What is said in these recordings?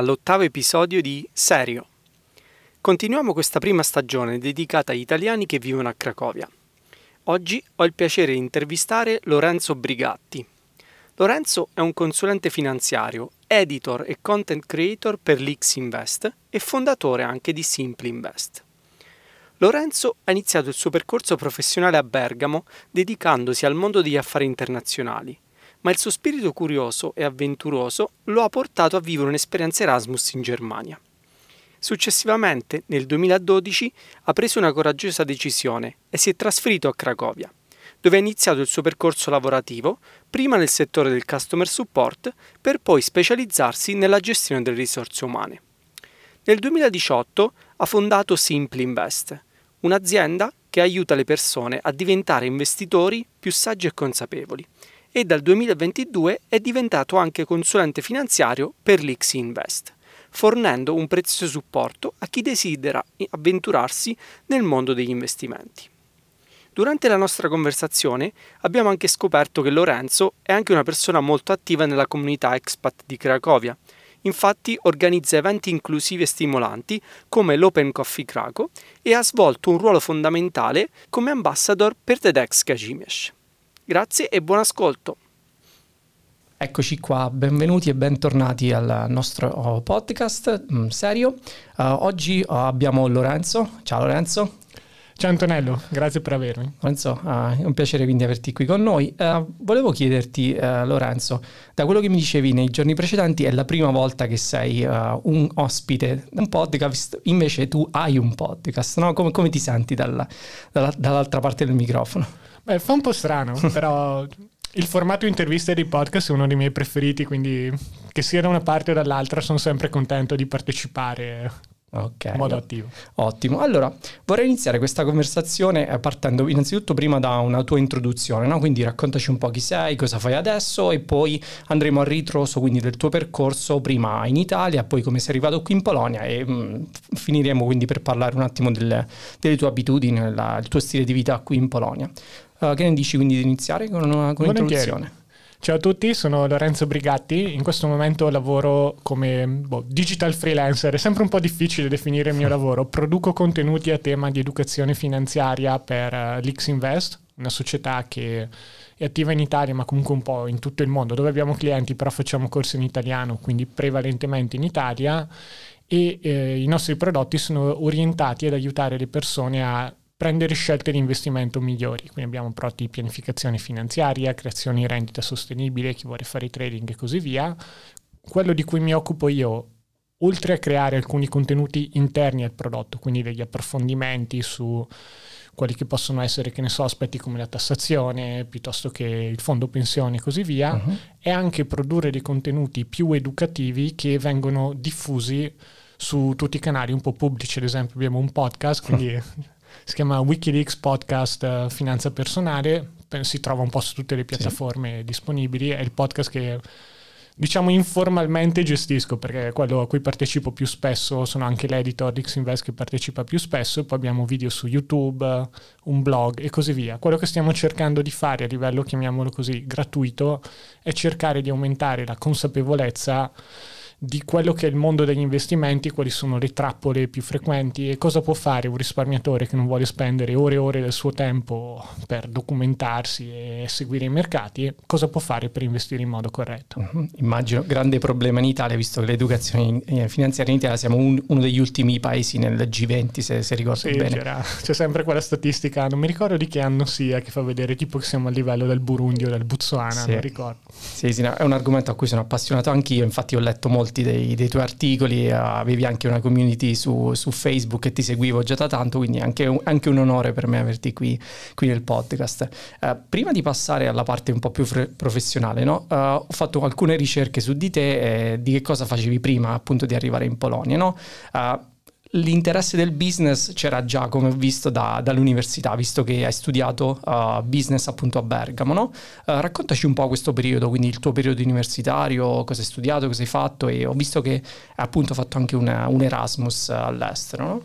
all'ottavo episodio di Serio. Continuiamo questa prima stagione dedicata agli italiani che vivono a Cracovia. Oggi ho il piacere di intervistare Lorenzo Brigatti. Lorenzo è un consulente finanziario, editor e content creator per l'X Invest e fondatore anche di Simply Invest. Lorenzo ha iniziato il suo percorso professionale a Bergamo dedicandosi al mondo degli affari internazionali ma il suo spirito curioso e avventuroso lo ha portato a vivere un'esperienza Erasmus in Germania. Successivamente, nel 2012, ha preso una coraggiosa decisione e si è trasferito a Cracovia, dove ha iniziato il suo percorso lavorativo, prima nel settore del customer support, per poi specializzarsi nella gestione delle risorse umane. Nel 2018 ha fondato Simply Invest, un'azienda che aiuta le persone a diventare investitori più saggi e consapevoli e dal 2022 è diventato anche consulente finanziario per l'X Invest, fornendo un prezioso supporto a chi desidera avventurarsi nel mondo degli investimenti. Durante la nostra conversazione abbiamo anche scoperto che Lorenzo è anche una persona molto attiva nella comunità expat di Cracovia. Infatti organizza eventi inclusivi e stimolanti come l'Open Coffee Krakow e ha svolto un ruolo fondamentale come ambassador per TEDx Kazimierz. Grazie e buon ascolto. Eccoci qua, benvenuti e bentornati al nostro oh, podcast mm, serio. Uh, oggi uh, abbiamo Lorenzo. Ciao Lorenzo. Ciao Antonello, grazie per avermi. Lorenzo, uh, è un piacere quindi averti qui con noi. volevo chiederti, Lorenzo, da quello che mi dicevi nei giorni precedenti è la prima volta che sei un ospite di un podcast, invece tu hai un podcast, no? Come, come ti senti dalla, dalla, dall'altra parte del microfono? Beh, fa un po' strano, però il formato intervista dei podcast è uno dei miei preferiti, quindi che sia da una parte o dall'altra sono sempre contento di partecipare Okay, in modo attivo. Ottimo. Allora, vorrei iniziare questa conversazione eh, partendo innanzitutto prima da una tua introduzione, no? quindi raccontaci un po' chi sei, cosa fai adesso e poi andremo a ritroso quindi del tuo percorso prima in Italia, poi come sei arrivato qui in Polonia e mh, mm, finiremo quindi per parlare un attimo delle, delle tue abitudini, la, il tuo stile di vita qui in Polonia. Uh, che ne dici quindi di iniziare con una con un'introduzione? Ciao a tutti, sono Lorenzo Brigatti, in questo momento lavoro come boh, digital freelancer, è sempre un po' difficile definire il mio lavoro, produco contenuti a tema di educazione finanziaria per uh, l'X Invest, una società che è attiva in Italia ma comunque un po' in tutto il mondo, dove abbiamo clienti però facciamo corsi in italiano, quindi prevalentemente in Italia. E eh, i nostri prodotti sono orientati ad aiutare le persone a prendere scelte di investimento migliori. Quindi abbiamo prodotti di pianificazione finanziaria, creazione di rendita sostenibile, chi vuole fare trading e così via. Quello di cui mi occupo io, oltre a creare alcuni contenuti interni al prodotto, quindi degli approfondimenti su quelli che possono essere, che ne so, aspetti come la tassazione, piuttosto che il fondo pensione e così via, uh-huh. è anche produrre dei contenuti più educativi che vengono diffusi su tutti i canali un po' pubblici, ad esempio abbiamo un podcast, quindi si chiama Wikileaks Podcast uh, Finanza Personale, si trova un po' su tutte le piattaforme sì. disponibili, è il podcast che diciamo informalmente gestisco perché quello a cui partecipo più spesso sono anche l'editor di Xinvest che partecipa più spesso, poi abbiamo video su YouTube, un blog e così via. Quello che stiamo cercando di fare a livello, chiamiamolo così, gratuito è cercare di aumentare la consapevolezza di quello che è il mondo degli investimenti, quali sono le trappole più frequenti e cosa può fare un risparmiatore che non vuole spendere ore e ore del suo tempo per documentarsi e seguire i mercati, cosa può fare per investire in modo corretto. Uh-huh. Immagino grande problema in Italia, visto che l'educazione eh, finanziaria in Italia siamo un, uno degli ultimi paesi nel G20, se, se ricordo sì, bene. c'è sempre quella statistica, non mi ricordo di che anno sia, che fa vedere tipo che siamo a livello del Burundi o del Botswana, sì. non ricordo. Sì, sì, no, è un argomento a cui sono appassionato anch'io, infatti ho letto molto molti dei, dei tuoi articoli, avevi anche una community su, su, Facebook e ti seguivo già da tanto, quindi anche, anche un onore per me averti qui, qui nel podcast. Uh, prima di passare alla parte un po' più fre- professionale, no? uh, ho fatto alcune ricerche su di te e di che cosa facevi prima appunto di arrivare in Polonia. No? Uh, l'interesse del business c'era già, come ho visto, da, dall'università, visto che hai studiato uh, business appunto a Bergamo, no? uh, raccontaci un po' questo periodo, quindi il tuo periodo universitario, cosa hai studiato, cosa hai fatto e ho visto che hai appunto fatto anche una, un Erasmus all'estero, no?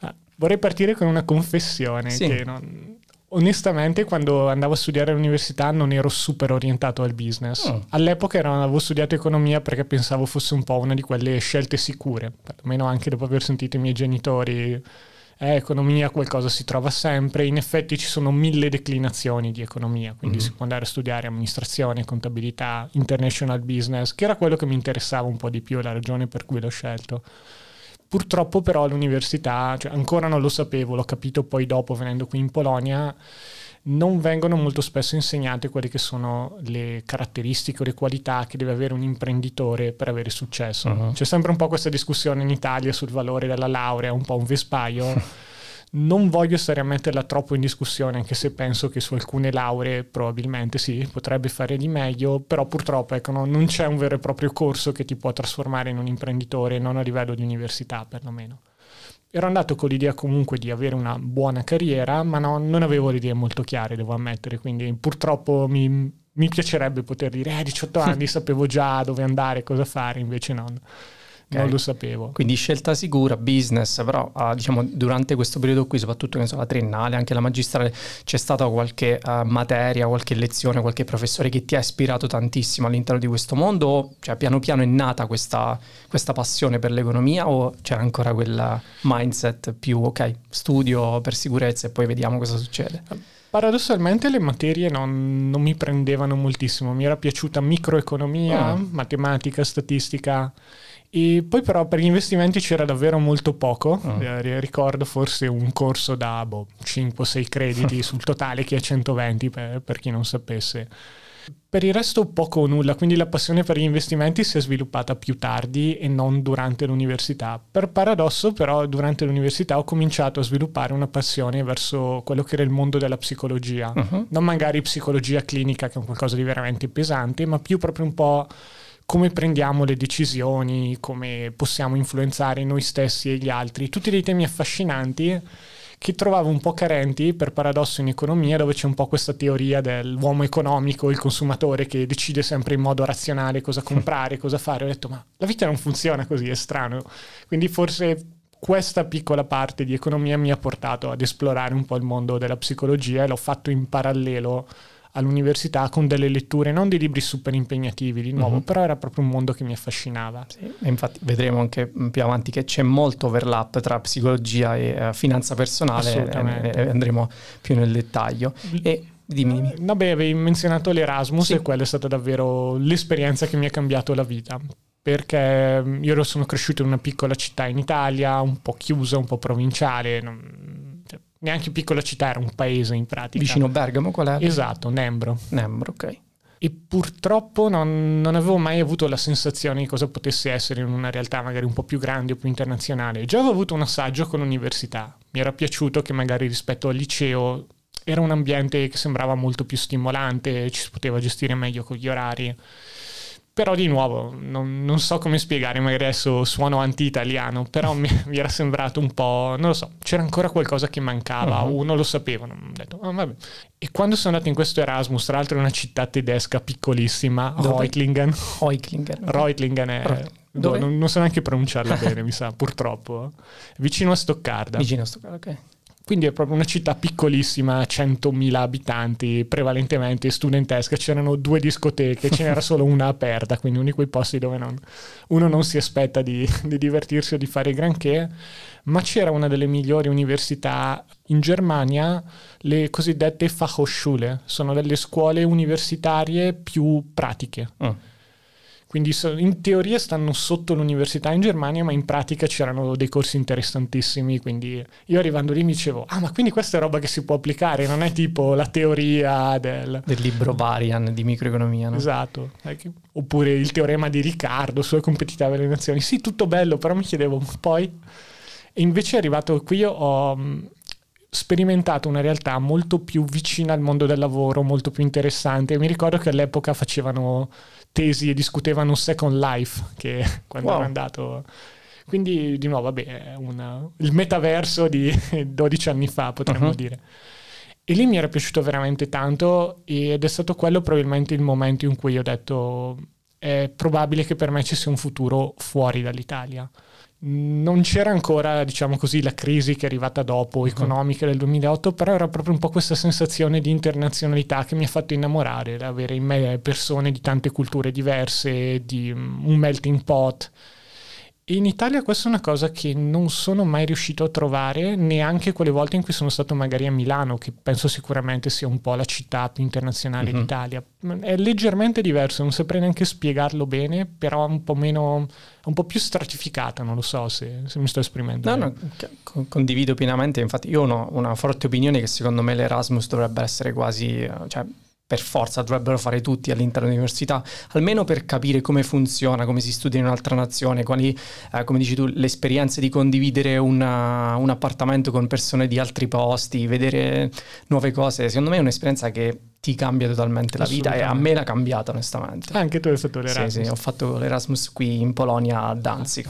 ah, vorrei partire con una confessione sì. che non, Onestamente, quando andavo a studiare all'università non ero super orientato al business. Oh. All'epoca ero, avevo studiato economia perché pensavo fosse un po' una di quelle scelte sicure, perlomeno anche dopo aver sentito i miei genitori. Eh, economia qualcosa si trova sempre, in effetti ci sono mille declinazioni di economia, quindi mm-hmm. si può andare a studiare amministrazione, contabilità, international business, che era quello che mi interessava un po' di più, la ragione per cui l'ho scelto. Purtroppo però all'università, cioè ancora non lo sapevo, l'ho capito poi dopo venendo qui in Polonia, non vengono molto spesso insegnate quelle che sono le caratteristiche o le qualità che deve avere un imprenditore per avere successo. Uh-huh. C'è sempre un po' questa discussione in Italia sul valore della laurea, un po' un vespaio. Non voglio stare a metterla troppo in discussione, anche se penso che su alcune lauree probabilmente sì, potrebbe fare di meglio, però purtroppo ecco, no, non c'è un vero e proprio corso che ti può trasformare in un imprenditore, non a livello di università perlomeno. Ero andato con l'idea comunque di avere una buona carriera, ma no, non avevo le idee molto chiare, devo ammettere, quindi purtroppo mi, mi piacerebbe poter dire, eh, 18 anni sapevo già dove andare, cosa fare, invece no. Okay. Non lo sapevo. Quindi scelta sicura, business, però uh, diciamo durante questo periodo qui, soprattutto so, la triennale, anche la magistrale, c'è stata qualche uh, materia, qualche lezione, qualche professore che ti ha ispirato tantissimo all'interno di questo mondo? O cioè, piano piano è nata questa, questa passione per l'economia o c'era ancora quel mindset più ok, studio per sicurezza e poi vediamo cosa succede? Paradossalmente le materie non, non mi prendevano moltissimo, mi era piaciuta microeconomia, oh. matematica, statistica e poi però per gli investimenti c'era davvero molto poco, oh. eh, ricordo forse un corso da boh, 5-6 crediti sul totale che è 120 per, per chi non sapesse. Per il resto poco o nulla, quindi la passione per gli investimenti si è sviluppata più tardi e non durante l'università. Per paradosso però durante l'università ho cominciato a sviluppare una passione verso quello che era il mondo della psicologia, uh-huh. non magari psicologia clinica che è qualcosa di veramente pesante, ma più proprio un po' come prendiamo le decisioni, come possiamo influenzare noi stessi e gli altri, tutti dei temi affascinanti che trovavo un po' carenti per paradosso in economia dove c'è un po' questa teoria dell'uomo economico, il consumatore che decide sempre in modo razionale cosa comprare, cosa fare. Ho detto ma la vita non funziona così, è strano. Quindi forse questa piccola parte di economia mi ha portato ad esplorare un po' il mondo della psicologia e l'ho fatto in parallelo all'università con delle letture, non di libri super impegnativi di nuovo, uh-huh. però era proprio un mondo che mi affascinava. Sì, infatti vedremo anche più avanti che c'è molto overlap tra psicologia e uh, finanza personale e, e, andremo più nel dettaglio. E Dimmi, dimmi. No, beh, avevi menzionato l'Erasmus sì. e quella è stata davvero l'esperienza che mi ha cambiato la vita. Perché io sono cresciuto in una piccola città in Italia, un po' chiusa, un po' provinciale, non, neanche piccola città, era un paese in pratica. Vicino Bergamo qual è? Esatto, Nembro. Nembro, ok. E purtroppo non, non, avevo mai avuto la sensazione di cosa potesse essere in una realtà magari un po' più grande o più internazionale. Già avevo avuto un assaggio con l'università. Mi era piaciuto che magari rispetto al liceo era un ambiente che sembrava molto più stimolante, ci si poteva gestire meglio con gli orari. Però di nuovo, non, non, so come spiegare, magari adesso suono anti-italiano, però mi, mi, era sembrato un po', non lo so, c'era ancora qualcosa che mancava, uh-huh. uno lo sapeva, ho detto, oh, vabbè. E quando sono andato in questo Erasmus, tra l'altro è una città tedesca piccolissima, Reutlingen. Reutlingen. Reutlingen è... Dove? Non, non so neanche pronunciarla bene, mi sa, purtroppo. Vicino a Stoccarda. Vicino a Stoccarda, ok. Quindi è proprio una città piccolissima, 100.000 abitanti, prevalentemente studentesca. C'erano due discoteche, ce n'era solo una aperta, quindi uno di quei posti dove non, uno non si aspetta di, di divertirsi o di fare granché. Ma c'era una delle migliori università in Germania, le cosiddette Fachhochschule, sono delle scuole universitarie più pratiche. Oh quindi in teoria stanno sotto l'università in Germania, ma in pratica c'erano dei corsi interessantissimi. Quindi io arrivando lì mi dicevo, ah ma quindi questa è roba che si può applicare, non è tipo la teoria del... Del libro Varian di microeconomia, no? Esatto. Oppure il teorema di Riccardo sulle competitive alienazioni. Sì, tutto bello, però mi chiedevo, poi... E invece arrivato qui ho sperimentato una realtà molto più vicina al mondo del lavoro, molto più interessante. Mi ricordo che all'epoca facevano tesi e discutevano Second Life, che quando wow. ero andato... Quindi di nuovo, vabbè, una, il metaverso di 12 anni fa, potremmo uh-huh. dire. E lì mi era piaciuto veramente tanto ed è stato quello probabilmente il momento in cui ho detto è probabile che per me ci sia un futuro fuori dall'Italia. Non c'era ancora, diciamo così, la crisi che è arrivata dopo, economica del 2008, però era proprio un po' questa sensazione di internazionalità che mi ha fatto innamorare, avere in me persone di tante culture diverse, di un melting pot in Italia questa è una cosa che non sono mai riuscito a trovare neanche quelle volte in cui sono stato magari a Milano, che penso sicuramente sia un po' la città più internazionale mm-hmm. d'Italia. È leggermente diverso, non saprei neanche spiegarlo bene, però è un po' meno, un po' più stratificata, non lo so se, se mi sto esprimendo. No, no, condivido pienamente, infatti io ho una forte opinione che secondo me l'Erasmus dovrebbe essere quasi... Cioè, per forza dovrebbero fare tutti all'interno dell'università, almeno per capire come funziona, come si studia in un'altra nazione, quali, eh, come dici tu, le esperienze di condividere una, un appartamento con persone di altri posti, vedere nuove cose. Secondo me è un'esperienza che ti cambia totalmente la vita e a me l'ha cambiata onestamente. Anche tu hai fatto l'Erasmus? Sì, sì, ho fatto l'Erasmus qui in Polonia a Danzig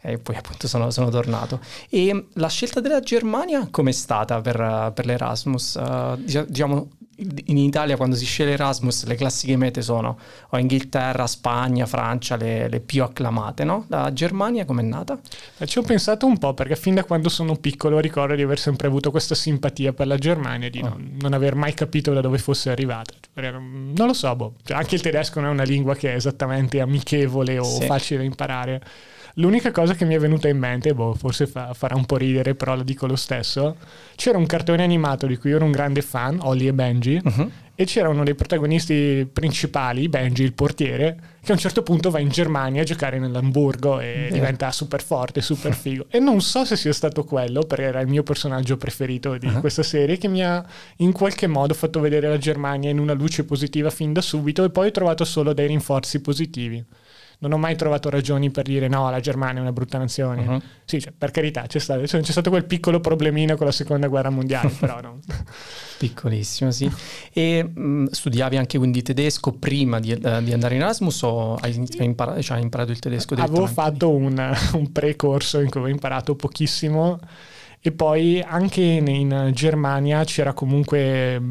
e poi appunto sono, sono, tornato. E la scelta della Germania com'è stata per, per l'Erasmus? Uh, diciamo, in Italia quando si sceglie Erasmus le classiche mete sono o Inghilterra, Spagna, Francia, le, le più acclamate, no? La Germania com'è nata? Eh, ci ho pensato un po' perché fin da quando sono piccolo ricordo di aver sempre avuto questa simpatia per la Germania e di oh. non, non, aver mai capito da dove fosse arrivata. Non lo so, boh. Cioè, anche il tedesco non è una lingua che è esattamente amichevole o sì. facile da imparare. L'unica cosa che mi è venuta in mente, boh, forse fa, farà un po' ridere, però lo dico lo stesso, c'era un cartone animato di cui ero un grande fan, Holly e Benji, uh-huh. e c'era uno dei protagonisti principali, Benji, il portiere, che a un certo punto va in Germania a giocare nell'Hamburgo e yeah. diventa super forte, super figo. e non so se sia stato quello, perché era il mio personaggio preferito di uh-huh. questa serie, che mi ha in qualche modo fatto vedere la Germania in una luce positiva fin da subito e poi ho trovato solo dei rinforzi positivi non ho mai trovato ragioni per dire no, la Germania è una brutta nazione. Uh-huh. Sì, cioè, per carità, c'è stato, c'è stato, quel piccolo problemino con la seconda guerra mondiale, però no. Piccolissimo, sì. E mh, studiavi anche quindi tedesco prima di, uh, di andare in Erasmus o hai, imparato, cioè, hai imparato, il tedesco Avevo fatto un, un pre-corso in cui ho imparato pochissimo e poi anche in, in Germania c'era comunque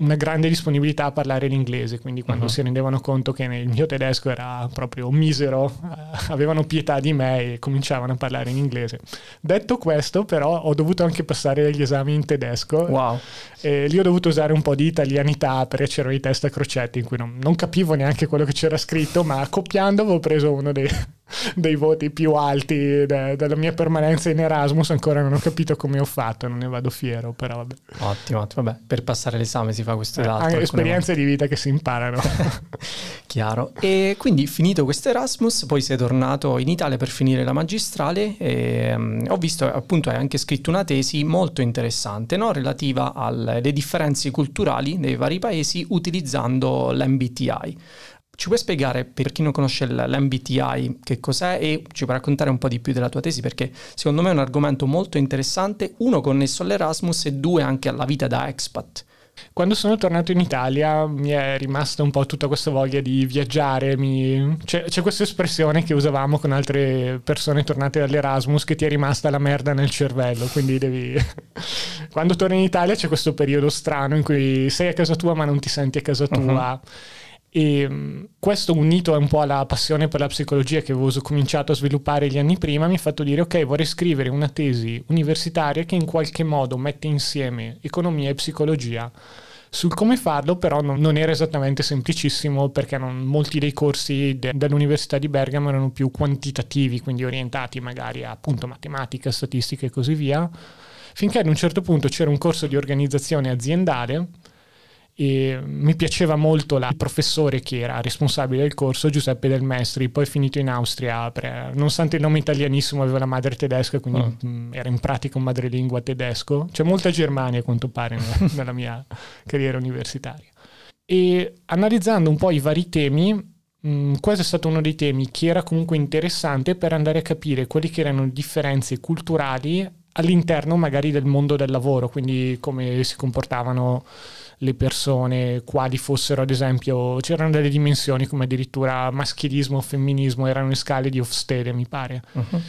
una grande disponibilità a parlare l'inglese, quindi quando uh-huh. si rendevano conto che il mio tedesco era proprio misero, eh, avevano pietà di me e cominciavano a parlare in inglese. Detto questo, però, ho dovuto anche passare degli esami in tedesco. Wow. E lì ho dovuto usare un po' di italianità perché c'erano i test a crocetti in cui non, non capivo neanche quello che c'era scritto, ma copiando avevo preso uno dei, dei voti più alti de- della mia permanenza in Erasmus. Ancora non ho capito come ho fatto, non ne vado fiero, però vabbè. Ottimo, ottimo. Vabbè, per passare l'esame si fa questo e eh, l'altro. esperienze volte. di vita che si imparano. Chiaro. E quindi finito questo Erasmus, poi sei tornato in Italia per finire la magistrale e um, ho visto appunto hai anche scritto una tesi molto interessante, no? relativa alle differenze culturali dei vari paesi utilizzando l'MBTI. Ci puoi spiegare per chi non conosce l'MBTI che cos'è e ci puoi raccontare un po' di più della tua tesi perché secondo me è un argomento molto interessante, uno connesso all'Erasmus e due anche alla vita da expat. Quando sono tornato in Italia mi è rimasta un po' tutta questa voglia di viaggiare. Mi... C'è, c'è, questa espressione che usavamo con altre persone tornate dall'Erasmus che ti è rimasta la merda nel cervello. Quindi devi. Quando torni in Italia c'è questo periodo strano in cui sei a casa tua ma non ti senti a casa tua. Uh-huh e mm, questo unito un po' alla passione per la psicologia che avevo cominciato a sviluppare gli anni prima mi ha fatto dire ok vorrei scrivere una tesi universitaria che in qualche modo mette insieme economia e psicologia. Sul come farlo però non, non era esattamente semplicissimo perché non, molti dei corsi de, dell'Università di Bergamo erano più quantitativi, quindi orientati magari a appunto matematica, statistica e così via, finché ad un certo punto c'era un corso di organizzazione aziendale e mi piaceva molto la, il professore che era responsabile del corso, Giuseppe Del Mestri, poi finito in Austria, per, nonostante il nome italianissimo aveva la madre tedesca, quindi oh. mh, mm, era in pratica un madrelingua tedesco. C'è molta Germania a quanto pare nella, nella mia carriera universitaria. E analizzando un po' i vari temi, mh, mm, questo è stato uno dei temi che era comunque interessante per andare a capire quali che erano le differenze culturali all'interno magari del mondo del lavoro, quindi come si comportavano le persone, quali fossero ad esempio, c'erano delle dimensioni come addirittura maschilismo o femminismo, erano le scale di Hofstede mi pare. Uh-huh.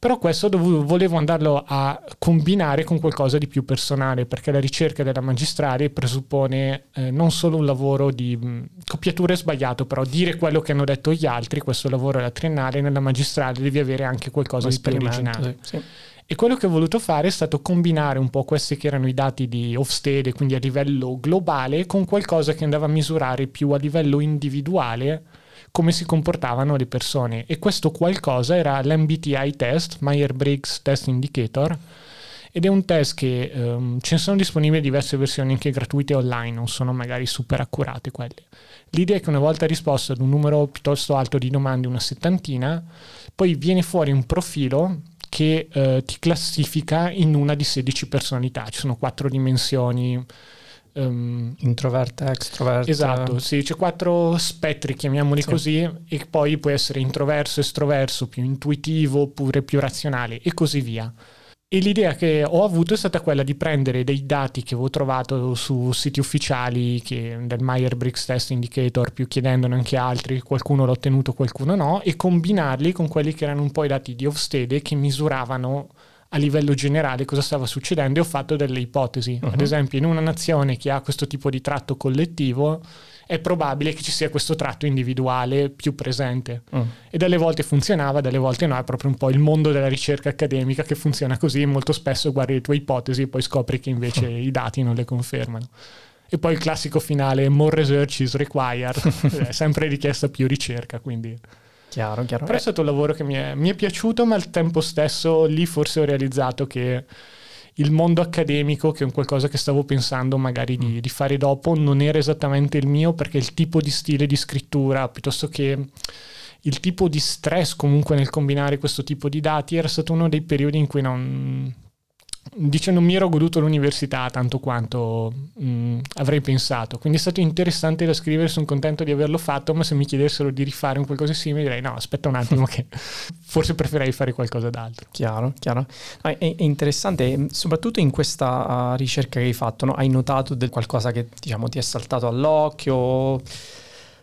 Però questo dovevo, volevo andarlo a combinare con qualcosa di più personale, perché la ricerca della magistrale presuppone eh, non solo un lavoro di mh, coppiatura è sbagliato, però dire quello che hanno detto gli altri, questo lavoro è la triennale, nella magistrale devi avere anche qualcosa di più originale. Sì. E quello che ho voluto fare è stato combinare un po' questi che erano i dati di Hofstede, quindi a livello globale, con qualcosa che andava a misurare più a livello individuale come si comportavano le persone e questo qualcosa era l'MBTI test, Meyer-Briggs Test Indicator, ed è un test che um, ce ne sono disponibili diverse versioni anche gratuite online, non sono magari super accurate quelle. L'idea è che una volta risposto ad un numero piuttosto alto di domande, una settantina, poi viene fuori un profilo che uh, ti classifica in una di 16 personalità, ci sono quattro dimensioni Um, introverta, extroverta. Esatto, sì, c'è quattro spettri, chiamiamoli sì. così, e poi puoi essere introverso, estroverso, più intuitivo oppure più razionale e così via. E l'idea che ho avuto è stata quella di prendere dei dati che avevo trovato su siti ufficiali che, del Meyer-Briggs Test Indicator, più chiedendone anche altri, qualcuno l'ha ottenuto, qualcuno no, e combinarli con quelli che erano un po' i dati di Hofstede che misuravano a livello generale cosa stava succedendo e ho fatto delle ipotesi. Uh-huh. Ad esempio, in una nazione che ha questo tipo di tratto collettivo, è probabile che ci sia questo tratto individuale più presente. Uh-huh. E dalle volte funzionava, dalle volte no, è proprio un po' il mondo della ricerca accademica che funziona così, molto spesso guardi le tue ipotesi e poi scopri che invece uh-huh. i dati non le confermano. E poi il classico finale, more research is required, è sempre richiesta più ricerca, quindi... Chiaro, chiaro. Però è stato un lavoro che mi è, mi è piaciuto, ma al tempo stesso lì forse ho realizzato che il mondo accademico, che è un qualcosa che stavo pensando magari di, mm. di, fare dopo, non era esattamente il mio perché il tipo di stile di scrittura, piuttosto che il tipo di stress comunque nel combinare questo tipo di dati, era stato uno dei periodi in cui non, dice non mi ero goduto l'università tanto quanto mh, mm, avrei pensato. Quindi è stato interessante da scrivere sono contento di averlo fatto ma se mi chiedessero di rifare un qualcosa simile direi no aspetta un attimo che forse preferirei fare qualcosa d'altro. Chiaro chiaro. È, è interessante soprattutto in questa uh, ricerca che hai fatto no? hai notato qualcosa che diciamo ti è saltato all'occhio?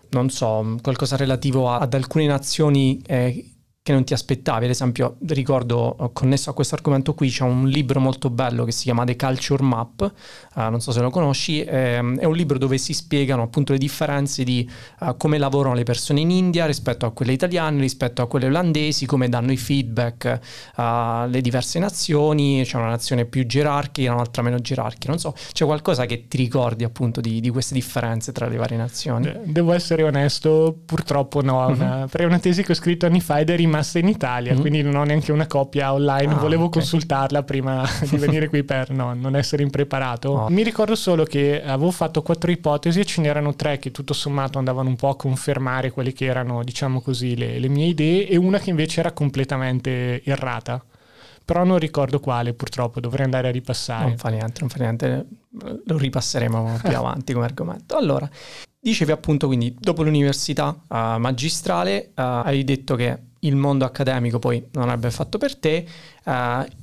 Non so qualcosa relativo ad alcune nazioni eh, che non ti aspettavi. Ad esempio, ricordo, connesso a questo argomento qui, c'è un libro molto bello che si chiama The Culture Map, uh, non so se lo conosci, ehm, è un libro dove si spiegano appunto le differenze di uh, come lavorano le persone in India rispetto a quelle italiane, rispetto a quelle olandesi, come danno i feedback alle diverse nazioni, c'è una nazione più gerarchica, un'altra meno gerarchica, non so, c'è qualcosa che ti ricordi appunto di, di queste differenze tra le varie nazioni? Devo essere onesto, purtroppo no, uh-huh. una, per una tesi che ho scritto anni fa ed è rimasta rimasta in Italia, mm. quindi non ho neanche una copia online. Ah, Volevo okay. consultarla prima di venire qui per no, non essere impreparato. Oh. Mi ricordo solo che avevo fatto quattro ipotesi e ce n'erano tre che tutto sommato andavano un po' a confermare quelle che erano, diciamo così, le, le mie idee e una che invece era completamente errata però non ricordo quale purtroppo, dovrei andare a ripassare. Non fa niente, non fa niente, lo ripasseremo più avanti come argomento. Allora, dicevi appunto quindi dopo l'università uh, magistrale uh, hai detto che il mondo accademico poi non avrebbe fatto per te, uh,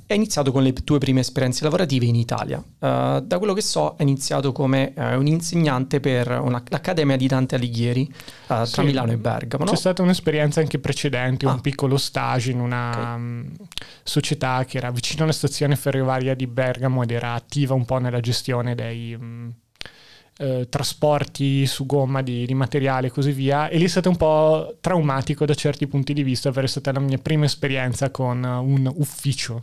è iniziato con le tue prime esperienze lavorative in Italia. Uh, da quello che so, è iniziato come uh, un insegnante per una, l'Accademia di Dante Alighieri tra sì, Milano e Bergamo. No? C'è stata un'esperienza anche precedente, ah. un piccolo stage in una okay. um, società che era vicino alla stazione ferroviaria di Bergamo ed era attiva un po' nella gestione dei... Um, eh, trasporti su gomma di, di, materiale e così via. E lì è stato un po' traumatico da certi punti di vista, perché è stata la mia prima esperienza con un ufficio.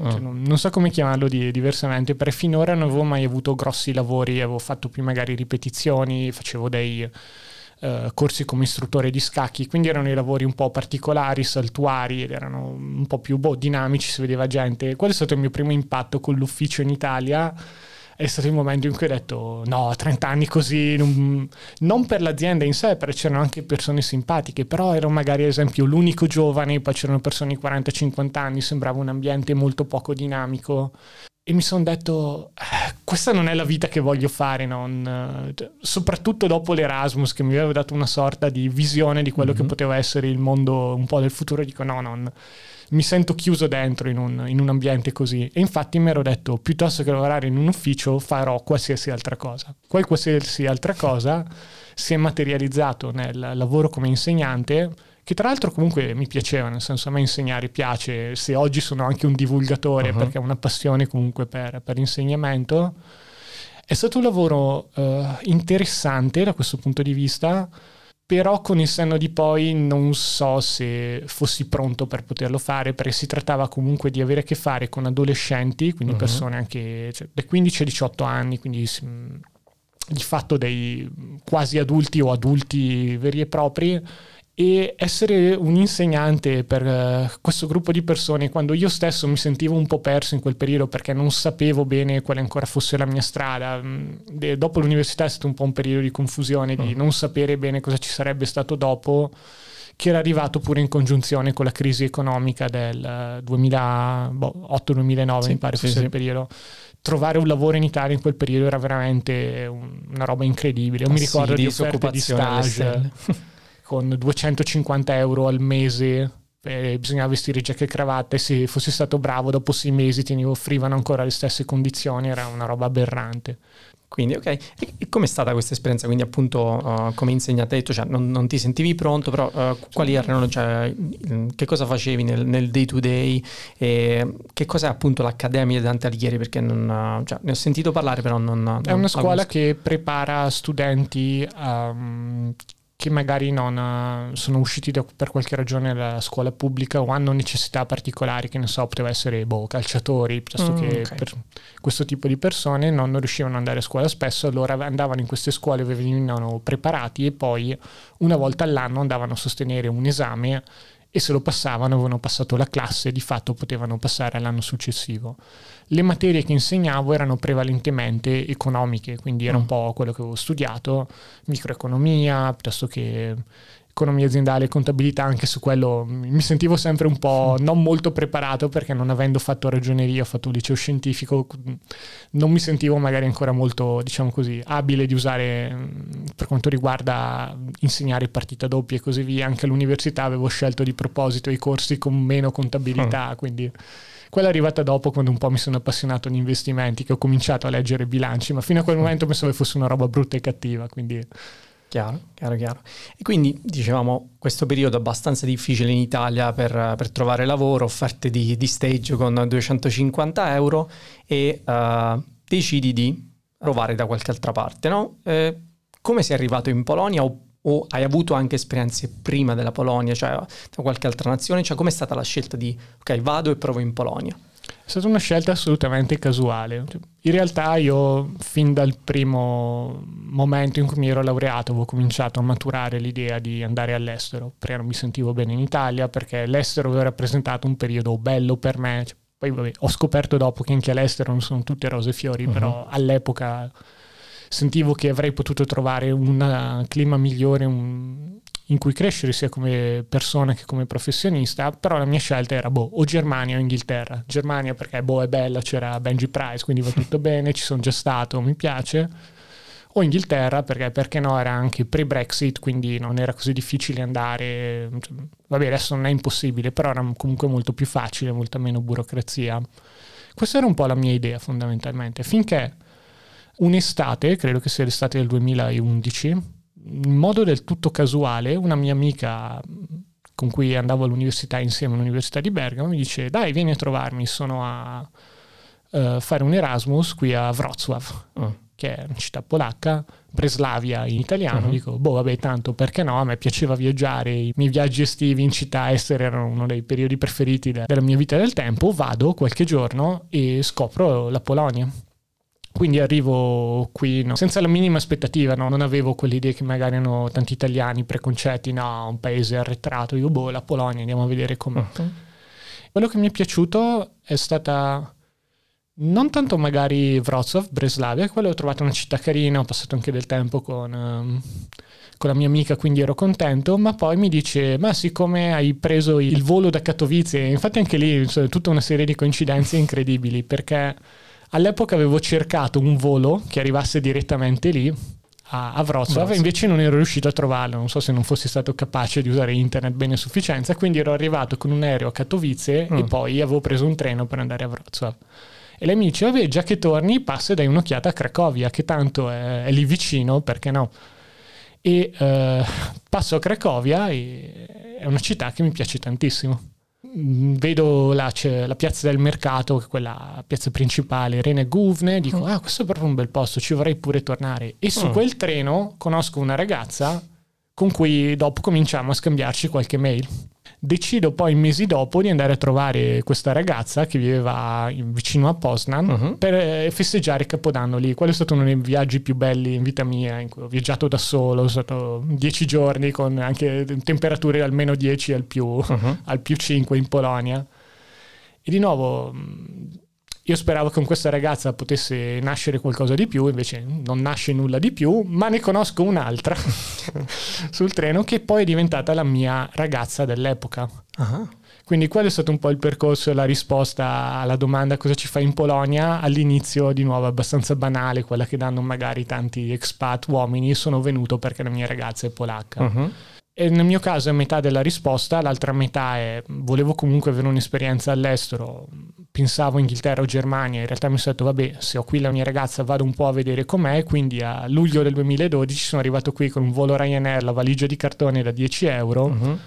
Oh. Cioè, non, non, so come chiamarlo di, diversamente, perché finora non avevo mai avuto grossi lavori, avevo fatto più magari ripetizioni, facevo dei uh, corsi come istruttore di scacchi, quindi erano i lavori un po' particolari, saltuari, ed erano un po' più boh, dinamici, si vedeva gente. Quello è stato il mio primo impatto con l'ufficio in Italia è stato il momento in cui ho detto no, 30 anni così, non, non per l'azienda in sé, perché c'erano anche persone simpatiche, però ero magari ad esempio l'unico giovane, poi c'erano persone di 40-50 anni, sembrava un ambiente molto poco dinamico e mi sono detto eh, questa non è la vita che voglio fare non, eh, soprattutto dopo l'Erasmus che mi aveva dato una sorta di visione di quello mm-hmm. che poteva essere il mondo un po' del futuro dico no non mi sento chiuso dentro in un, in un ambiente così. E infatti mi ero detto, piuttosto che lavorare in un ufficio, farò qualsiasi altra cosa. Quel qualsiasi altra cosa si è materializzato nel lavoro come insegnante che tra l'altro comunque mi piaceva, nel senso a me insegnare piace, se oggi sono anche un divulgatore uh-huh. perché ho una passione comunque per, per l'insegnamento, è stato un lavoro uh, interessante da questo punto di vista, però con il senno di poi non so se fossi pronto per poterlo fare, perché si trattava comunque di avere a che fare con adolescenti, quindi uh-huh. persone anche cioè, dai 15 ai 18 anni, quindi di fatto dei quasi adulti o adulti veri e propri e essere un insegnante per uh, questo gruppo di persone quando io stesso mi sentivo un po' perso in quel periodo perché non sapevo bene quale ancora fosse la mia strada. Mm, de- dopo l'università è stato un po' un periodo di confusione, di mm. non sapere bene cosa ci sarebbe stato dopo, che era arrivato pure in congiunzione con la crisi economica del 2008-2009, boh, sì, mi pare sì, fosse sì. il periodo trovare un lavoro in Italia in quel periodo era veramente una roba incredibile. Io mi ricordo di offerte di stage con 250 euro al mese eh, bisognava vestire giacca e cravatta e se fossi stato bravo dopo sei mesi ti offrivano ancora le stesse condizioni, era una roba aberrante. Quindi, ok, e com'è stata questa esperienza? Quindi, appunto, uh, come insegnante, hai detto, cioè, non, non, ti sentivi pronto, però uh, quali erano, cioè, che cosa facevi nel, nel day to day? E che cos'è appunto l'Accademia di Dante Alighieri? Perché non, cioè, ne ho sentito parlare, però non. È una scuola che prepara studenti um, che magari non eh, sono usciti da, per qualche ragione dalla scuola pubblica o hanno necessità particolari, che ne so, poteva essere boh, calciatori, piuttosto mm, che okay. per questo tipo di persone non riuscivano ad andare a scuola spesso, allora andavano in queste scuole, venivano preparati e poi una volta all'anno andavano a sostenere un esame e se lo passavano avevano passato la classe, di fatto potevano passare all'anno successivo le materie che insegnavo erano prevalentemente economiche, quindi era un mm. po' quello che avevo studiato, microeconomia, piuttosto che economia aziendale e contabilità, anche su quello mi sentivo sempre un po' non molto preparato perché non avendo fatto ragioneria, ho fatto un liceo scientifico, non mi sentivo magari ancora molto, diciamo così, abile di usare per quanto riguarda insegnare partita doppia e così via. Anche all'università avevo scelto di proposito i corsi con meno contabilità, mm. quindi quella è arrivata dopo quando un po' mi sono appassionato agli investimenti, che ho cominciato a leggere bilanci, ma fino a quel momento pensavo che fosse una roba brutta e cattiva, quindi... Chiaro, chiaro, chiaro. E quindi dicevamo questo periodo abbastanza difficile in Italia per, per trovare lavoro, offerte di, di, stage con 250 euro e uh, decidi di provare da qualche altra parte, no? Eh, come sei arrivato in Polonia o o hai avuto anche esperienze prima della Polonia, cioè da qualche altra nazione? Cioè com'è stata la scelta di ok, vado e provo in Polonia? È stata una scelta assolutamente casuale. In realtà io fin dal primo momento in cui mi ero laureato avevo cominciato a maturare l'idea di andare all'estero, perché non mi sentivo bene in Italia, perché l'estero aveva rappresentato un periodo bello per me. Cioè, poi vabbè, ho scoperto dopo che anche all'estero non sono tutte rose e fiori, uh-huh. però all'epoca sentivo che avrei potuto trovare un clima migliore un, in cui crescere sia come persona che come professionista, però la mia scelta era boh, o Germania o Inghilterra. Germania perché boh, è bella, c'era Benji Price, quindi va tutto bene, ci sono già stato, mi piace. O Inghilterra perché, perché no, era anche pre-Brexit, quindi non era così difficile andare. Vabbè, adesso non è impossibile, però era comunque molto più facile, molta meno burocrazia. Questa era un po' la mia idea fondamentalmente, finché un'estate, credo che sia l'estate del 2011, in modo del tutto casuale, una mia amica con cui andavo all'università insieme all'Università di Bergamo mi dice dai vieni a trovarmi, sono a uh, fare un Erasmus qui a Wrocław, oh. che è una città polacca, Breslavia in italiano, uh-huh. dico boh vabbè tanto perché no, a me piaceva viaggiare, i miei viaggi estivi in città estere erano uno dei periodi preferiti de- della mia vita e del tempo, vado qualche giorno e scopro la Polonia quindi arrivo qui no, senza la minima aspettativa, no? non avevo quell'idea che magari hanno tanti italiani preconcetti, no, un paese arretrato, io boh, la Polonia, andiamo a vedere com'è. Uh-huh. Quello che mi è piaciuto è stata non tanto magari Wrocław, Breslavia, quello ho trovato una città carina, ho passato anche del tempo con, um, con, la mia amica, quindi ero contento, ma poi mi dice, ma siccome hai preso il volo da Katowice, infatti anche lì cioè, tutta una serie di coincidenze incredibili, perché All'epoca avevo cercato un volo che arrivasse direttamente lì a, a Wrocław, invece non ero riuscito a trovarlo, non so se non fossi stato capace di usare internet bene a sufficienza, quindi ero arrivato con un aereo a Katowice mm. e poi avevo preso un treno per andare a Wrocław. E lei mi dice, vabbè, già che torni, passa e dai un'occhiata a Cracovia, che tanto è, è lì vicino, perché no? E uh, passo a Cracovia è una città che mi piace tantissimo. Mm, vedo la, la, piazza del mercato, quella piazza principale, Rene Guvne, dico, mm. ah, questo è proprio un bel posto, ci vorrei pure tornare. E su mm. quel treno conosco una ragazza con cui dopo cominciamo a scambiarci qualche mail. Decido poi mesi dopo di andare a trovare questa ragazza che viveva vicino a Poznan uh-huh. per eh, festeggiare Capodanno lì. Quello è stato uno dei viaggi più belli in vita mia, in cui ho viaggiato da solo, sono stato dieci giorni con anche temperature almeno 10 al più, uh-huh. al più 5 in Polonia. E di nuovo io speravo che con questa ragazza potesse nascere qualcosa di più, invece non nasce nulla di più, ma ne conosco un'altra sul treno che poi è diventata la mia ragazza dell'epoca. Uh-huh. Quindi quello è stato un po' il percorso e la risposta alla domanda cosa ci fai in Polonia. All'inizio, di nuovo, abbastanza banale, quella che danno magari tanti expat uomini. Sono venuto perché la mia ragazza è polacca. Uh-huh. E nel mio caso è metà della risposta, l'altra metà è volevo comunque avere un'esperienza all'estero, pensavo Inghilterra o Germania, in realtà mi sono detto vabbè se ho qui la mia ragazza vado un po' a vedere com'è, quindi a luglio del 2012 sono arrivato qui con un volo Ryanair, la valigia di cartone da 10 euro. Uh-huh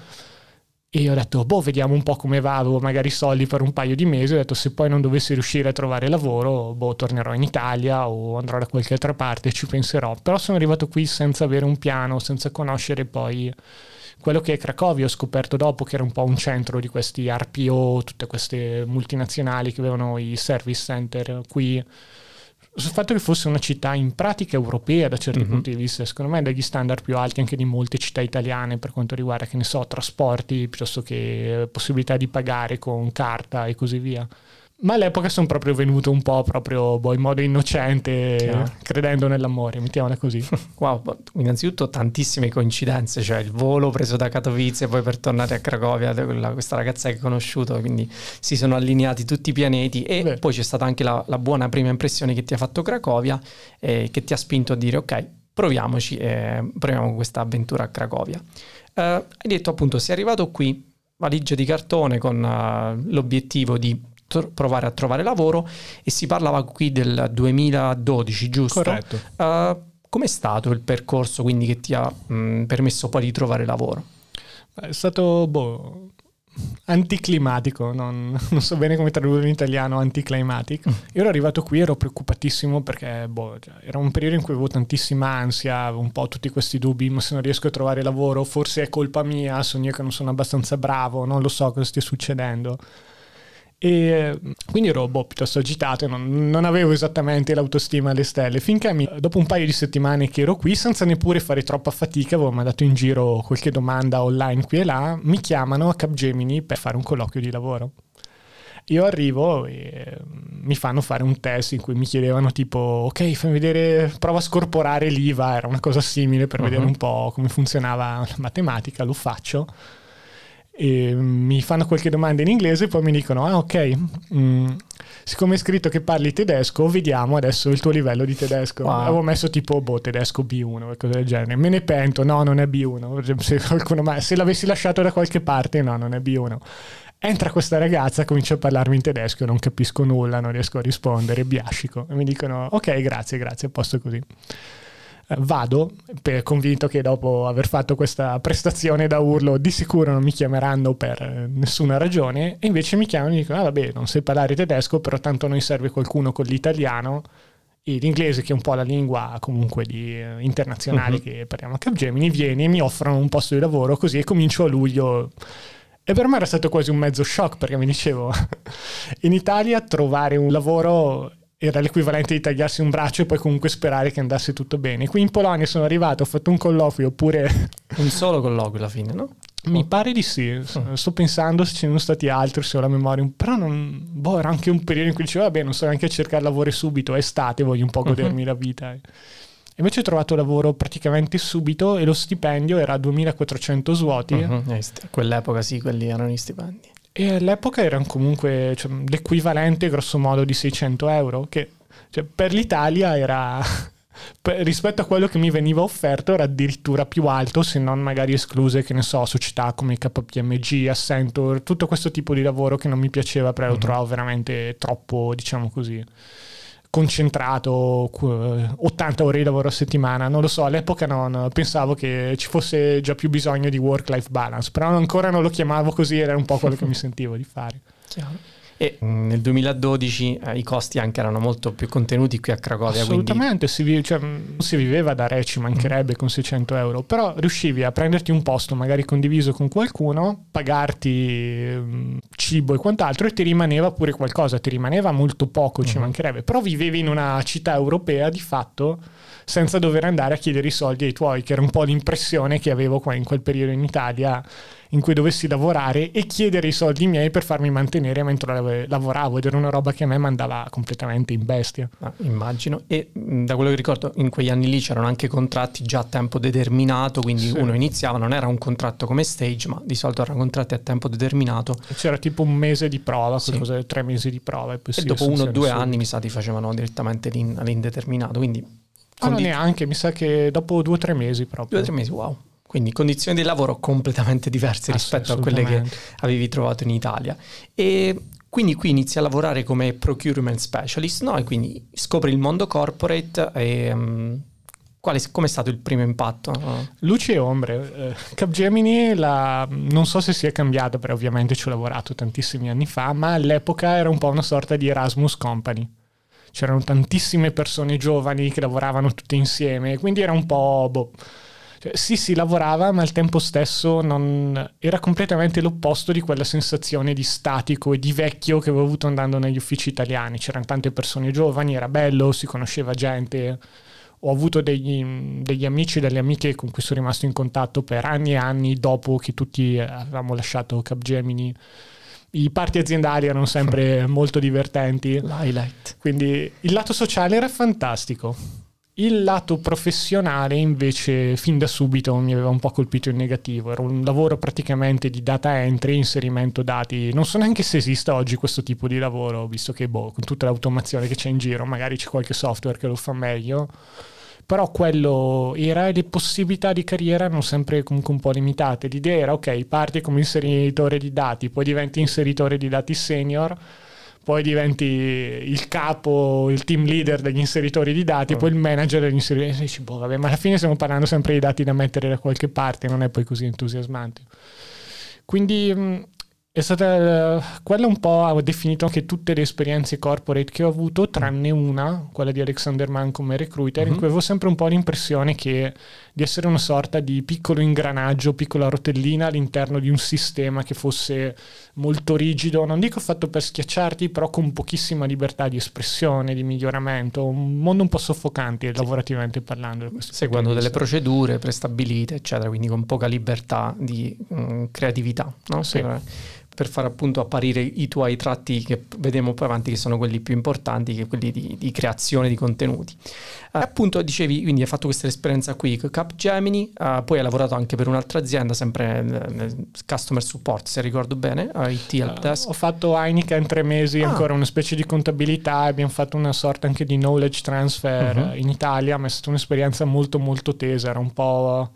e ho detto, boh, vediamo un po' come va, avevo magari soldi per un paio di mesi, ho detto se poi non dovessi riuscire a trovare lavoro, boh, tornerò in Italia o andrò da qualche altra parte ci penserò. Però sono arrivato qui senza avere un piano, senza conoscere poi quello che è Cracovia, ho scoperto dopo che era un po' un centro di questi RPO, tutte queste multinazionali che avevano i service center qui sul fatto che fosse una città in pratica europea da certi mm-hmm. punti di vista, secondo me dagli standard più alti anche di molte città italiane per quanto riguarda, che ne so, trasporti piuttosto che possibilità di pagare con carta e così via. Ma all'epoca sono proprio venuto un po' proprio boh, in modo innocente, Chiaro. credendo nell'amore, mettiamola così. Wow, innanzitutto tantissime coincidenze, cioè il volo preso da Katowice e poi per tornare a Cracovia, questa ragazza che hai conosciuto, quindi si sono allineati tutti i pianeti e Beh. poi c'è stata anche la, la, buona prima impressione che ti ha fatto Cracovia e che ti ha spinto a dire ok, proviamoci e proviamo questa avventura a Cracovia. Uh, hai detto appunto, sei arrivato qui, valigia di cartone con uh, l'obiettivo di provare a trovare lavoro e si parlava qui del 2012, giusto? Corretto. Uh, com'è stato il percorso quindi che ti ha mh, permesso poi di trovare lavoro? È stato boh, anticlimatico, non, non, so bene come tradurre in italiano anticlimatic. Mm. Io ero arrivato qui, ero preoccupatissimo perché boh, cioè, era un periodo in cui avevo tantissima ansia, avevo un po' tutti questi dubbi, ma se non riesco a trovare lavoro forse è colpa mia, sono io che non sono abbastanza bravo, non lo so cosa stia succedendo. E quindi ero boh, piuttosto agitato, non, non, avevo esattamente l'autostima alle stelle, finché mi, dopo un paio di settimane che ero qui, senza neppure fare troppa fatica, avevo mandato in giro qualche domanda online qui e là, mi chiamano a Capgemini per fare un colloquio di lavoro. Io arrivo e mi fanno fare un test in cui mi chiedevano tipo, ok, fammi vedere, prova a scorporare l'IVA, era una cosa simile per uh-huh. vedere un po' come funzionava la matematica, lo faccio e mi fanno qualche domanda in inglese e poi mi dicono ah ok mm, siccome è scritto che parli tedesco vediamo adesso il tuo livello di tedesco. Wow. avevo messo tipo boh tedesco B1 o cose del genere. Me ne pento no non è B1 se, qualcuno, se l'avessi lasciato da qualche parte no non è B1 entra questa ragazza comincia a parlarmi in tedesco non capisco nulla non riesco a rispondere biascico. E mi dicono ok grazie grazie a posto così vado per, convinto che dopo aver fatto questa prestazione da urlo di sicuro non mi chiameranno per nessuna ragione e invece mi chiamano e dicono ah vabbè non sai parlare tedesco però tanto noi serve qualcuno con l'italiano e l'inglese che è un po' la lingua comunque di, eh, internazionale uh-huh. che parliamo a Capgemini vieni e mi offrono un posto di lavoro così e comincio a luglio e per me era stato quasi un mezzo shock perché mi dicevo in Italia trovare un lavoro era l'equivalente di tagliarsi un braccio e poi comunque sperare che andasse tutto bene. Qui in Polonia sono arrivato, ho fatto un colloquio oppure... Un solo colloquio alla fine, no? Mi pare di sì, oh. sto pensando se ce ne sono stati altri, se ho la memoria, però non, boh, era anche un periodo in cui dicevo, vabbè, non sto neanche a cercare lavoro subito, è estate, voglio un po' uh-huh. godermi uh-huh. la vita. Invece ho trovato lavoro praticamente subito e lo stipendio era 2400 svuoti. Uh-huh. Eh, quell'epoca sì, quelli erano gli stipendi. E all'epoca erano comunque cioè, l'equivalente grosso modo di 600 euro, che cioè, per l'Italia era rispetto a quello che mi veniva offerto era addirittura più alto, se non magari escluse, che ne so, società come KPMG, Accenture, tutto questo tipo di lavoro che non mi piaceva perché mm-hmm. lo trovavo veramente troppo, diciamo così, concentrato 80 ore di lavoro a settimana non lo so all'epoca non pensavo che ci fosse già più bisogno di work life balance però ancora non lo chiamavo così era un po' quello che mi sentivo di fare Chiaro. E mm, nel 2012 eh, i costi anche erano molto più contenuti qui a Cracovia. Assolutamente, quindi... si, vive, cioè, mm, si, viveva da re, ci mancherebbe mm. con 600 euro, però riuscivi a prenderti un posto magari condiviso con qualcuno, pagarti mm, cibo e quant'altro e ti rimaneva pure qualcosa, ti rimaneva molto poco, ci mm. mancherebbe, però vivevi in una città europea di fatto senza dover andare a chiedere i soldi ai tuoi, che era un po' l'impressione che avevo qua in quel periodo in Italia in cui dovessi lavorare e chiedere i soldi miei per farmi mantenere mentre lavoravo ed era una roba che a me mandava completamente in bestia. Ah, immagino. E da quello che ricordo, in quegli anni lì c'erano anche contratti già a tempo determinato, quindi sì. uno iniziava, non era un contratto come stage, ma di solito erano contratti a tempo determinato. C'era tipo un mese di prova, sì. tre mesi di prova. E, poi e dopo uno o due anni mi sa ti facevano direttamente all'indeterminato, quindi... Ah, condi- no, neanche, mi sa che dopo due o tre mesi proprio. Due o tre mesi, wow. Quindi condizioni di lavoro completamente diverse rispetto a quelle che avevi trovato in Italia. E quindi qui inizi a lavorare come procurement specialist, no? E quindi scopri il mondo corporate e... Um, qual è, com'è stato il primo impatto? Luci e ombre. Uh, Capgemini la, non so se si è cambiato, però ovviamente ci ho lavorato tantissimi anni fa, ma all'epoca era un po' una sorta di Erasmus Company. C'erano tantissime persone giovani che lavoravano tutte insieme, quindi era un po'... Boh, cioè, sì, si lavorava, ma al tempo stesso non... era completamente l'opposto di quella sensazione di statico e di vecchio che avevo avuto andando negli uffici italiani. C'erano tante persone giovani, era bello, si conosceva gente. Ho avuto degli, degli amici e delle amiche con cui sono rimasto in contatto per anni e anni dopo che tutti avevamo lasciato Capgemini i parti aziendali erano sempre molto divertenti. L'highlight. Quindi il lato sociale era fantastico. Il lato professionale invece fin da subito mi aveva un po' colpito in negativo, era un lavoro praticamente di data entry, inserimento dati, non so neanche se esista oggi questo tipo di lavoro, visto che boh, con tutta l'automazione che c'è in giro, magari c'è qualche software che lo fa meglio, però quello era e le possibilità di carriera erano sempre comunque un po' limitate, l'idea era ok, parti come inseritore di dati, poi diventi inseritore di dati senior, poi diventi il capo, il team leader degli inseritori di dati, oh. poi il manager degli inseritori. E dici, boh, vabbè, ma alla fine stiamo parlando sempre di dati da mettere da qualche parte, non è poi così entusiasmante. Quindi è stata quella un po' ha definito anche tutte le esperienze corporate che ho avuto, tranne una, quella di Alexander Mann come recruiter, mm-hmm. in cui avevo sempre un po' l'impressione che, di essere una sorta di piccolo ingranaggio, piccola rotellina all'interno di un sistema che fosse molto rigido, non dico fatto per schiacciarti, però con pochissima libertà di espressione, di miglioramento, un mondo un po' soffocante sì. lavorativamente parlando. Seguendo delle procedure prestabilite, eccetera, quindi con poca libertà di um, creatività. No? Sì. Per, per far appunto apparire i tuoi tratti che vedremo poi avanti, che sono quelli più importanti, che quelli di, di creazione di contenuti. Eh, appunto, dicevi, quindi hai fatto questa esperienza qui con Capgemini, eh, poi hai lavorato anche per un'altra azienda, sempre nel, nel customer support, se ricordo bene, IT Helpdesk. Uh, ho fatto Heineken tre mesi, ah. ancora una specie di contabilità, abbiamo fatto una sorta anche di knowledge transfer uh-huh. in Italia, ma è stata un'esperienza molto molto tesa, era un po'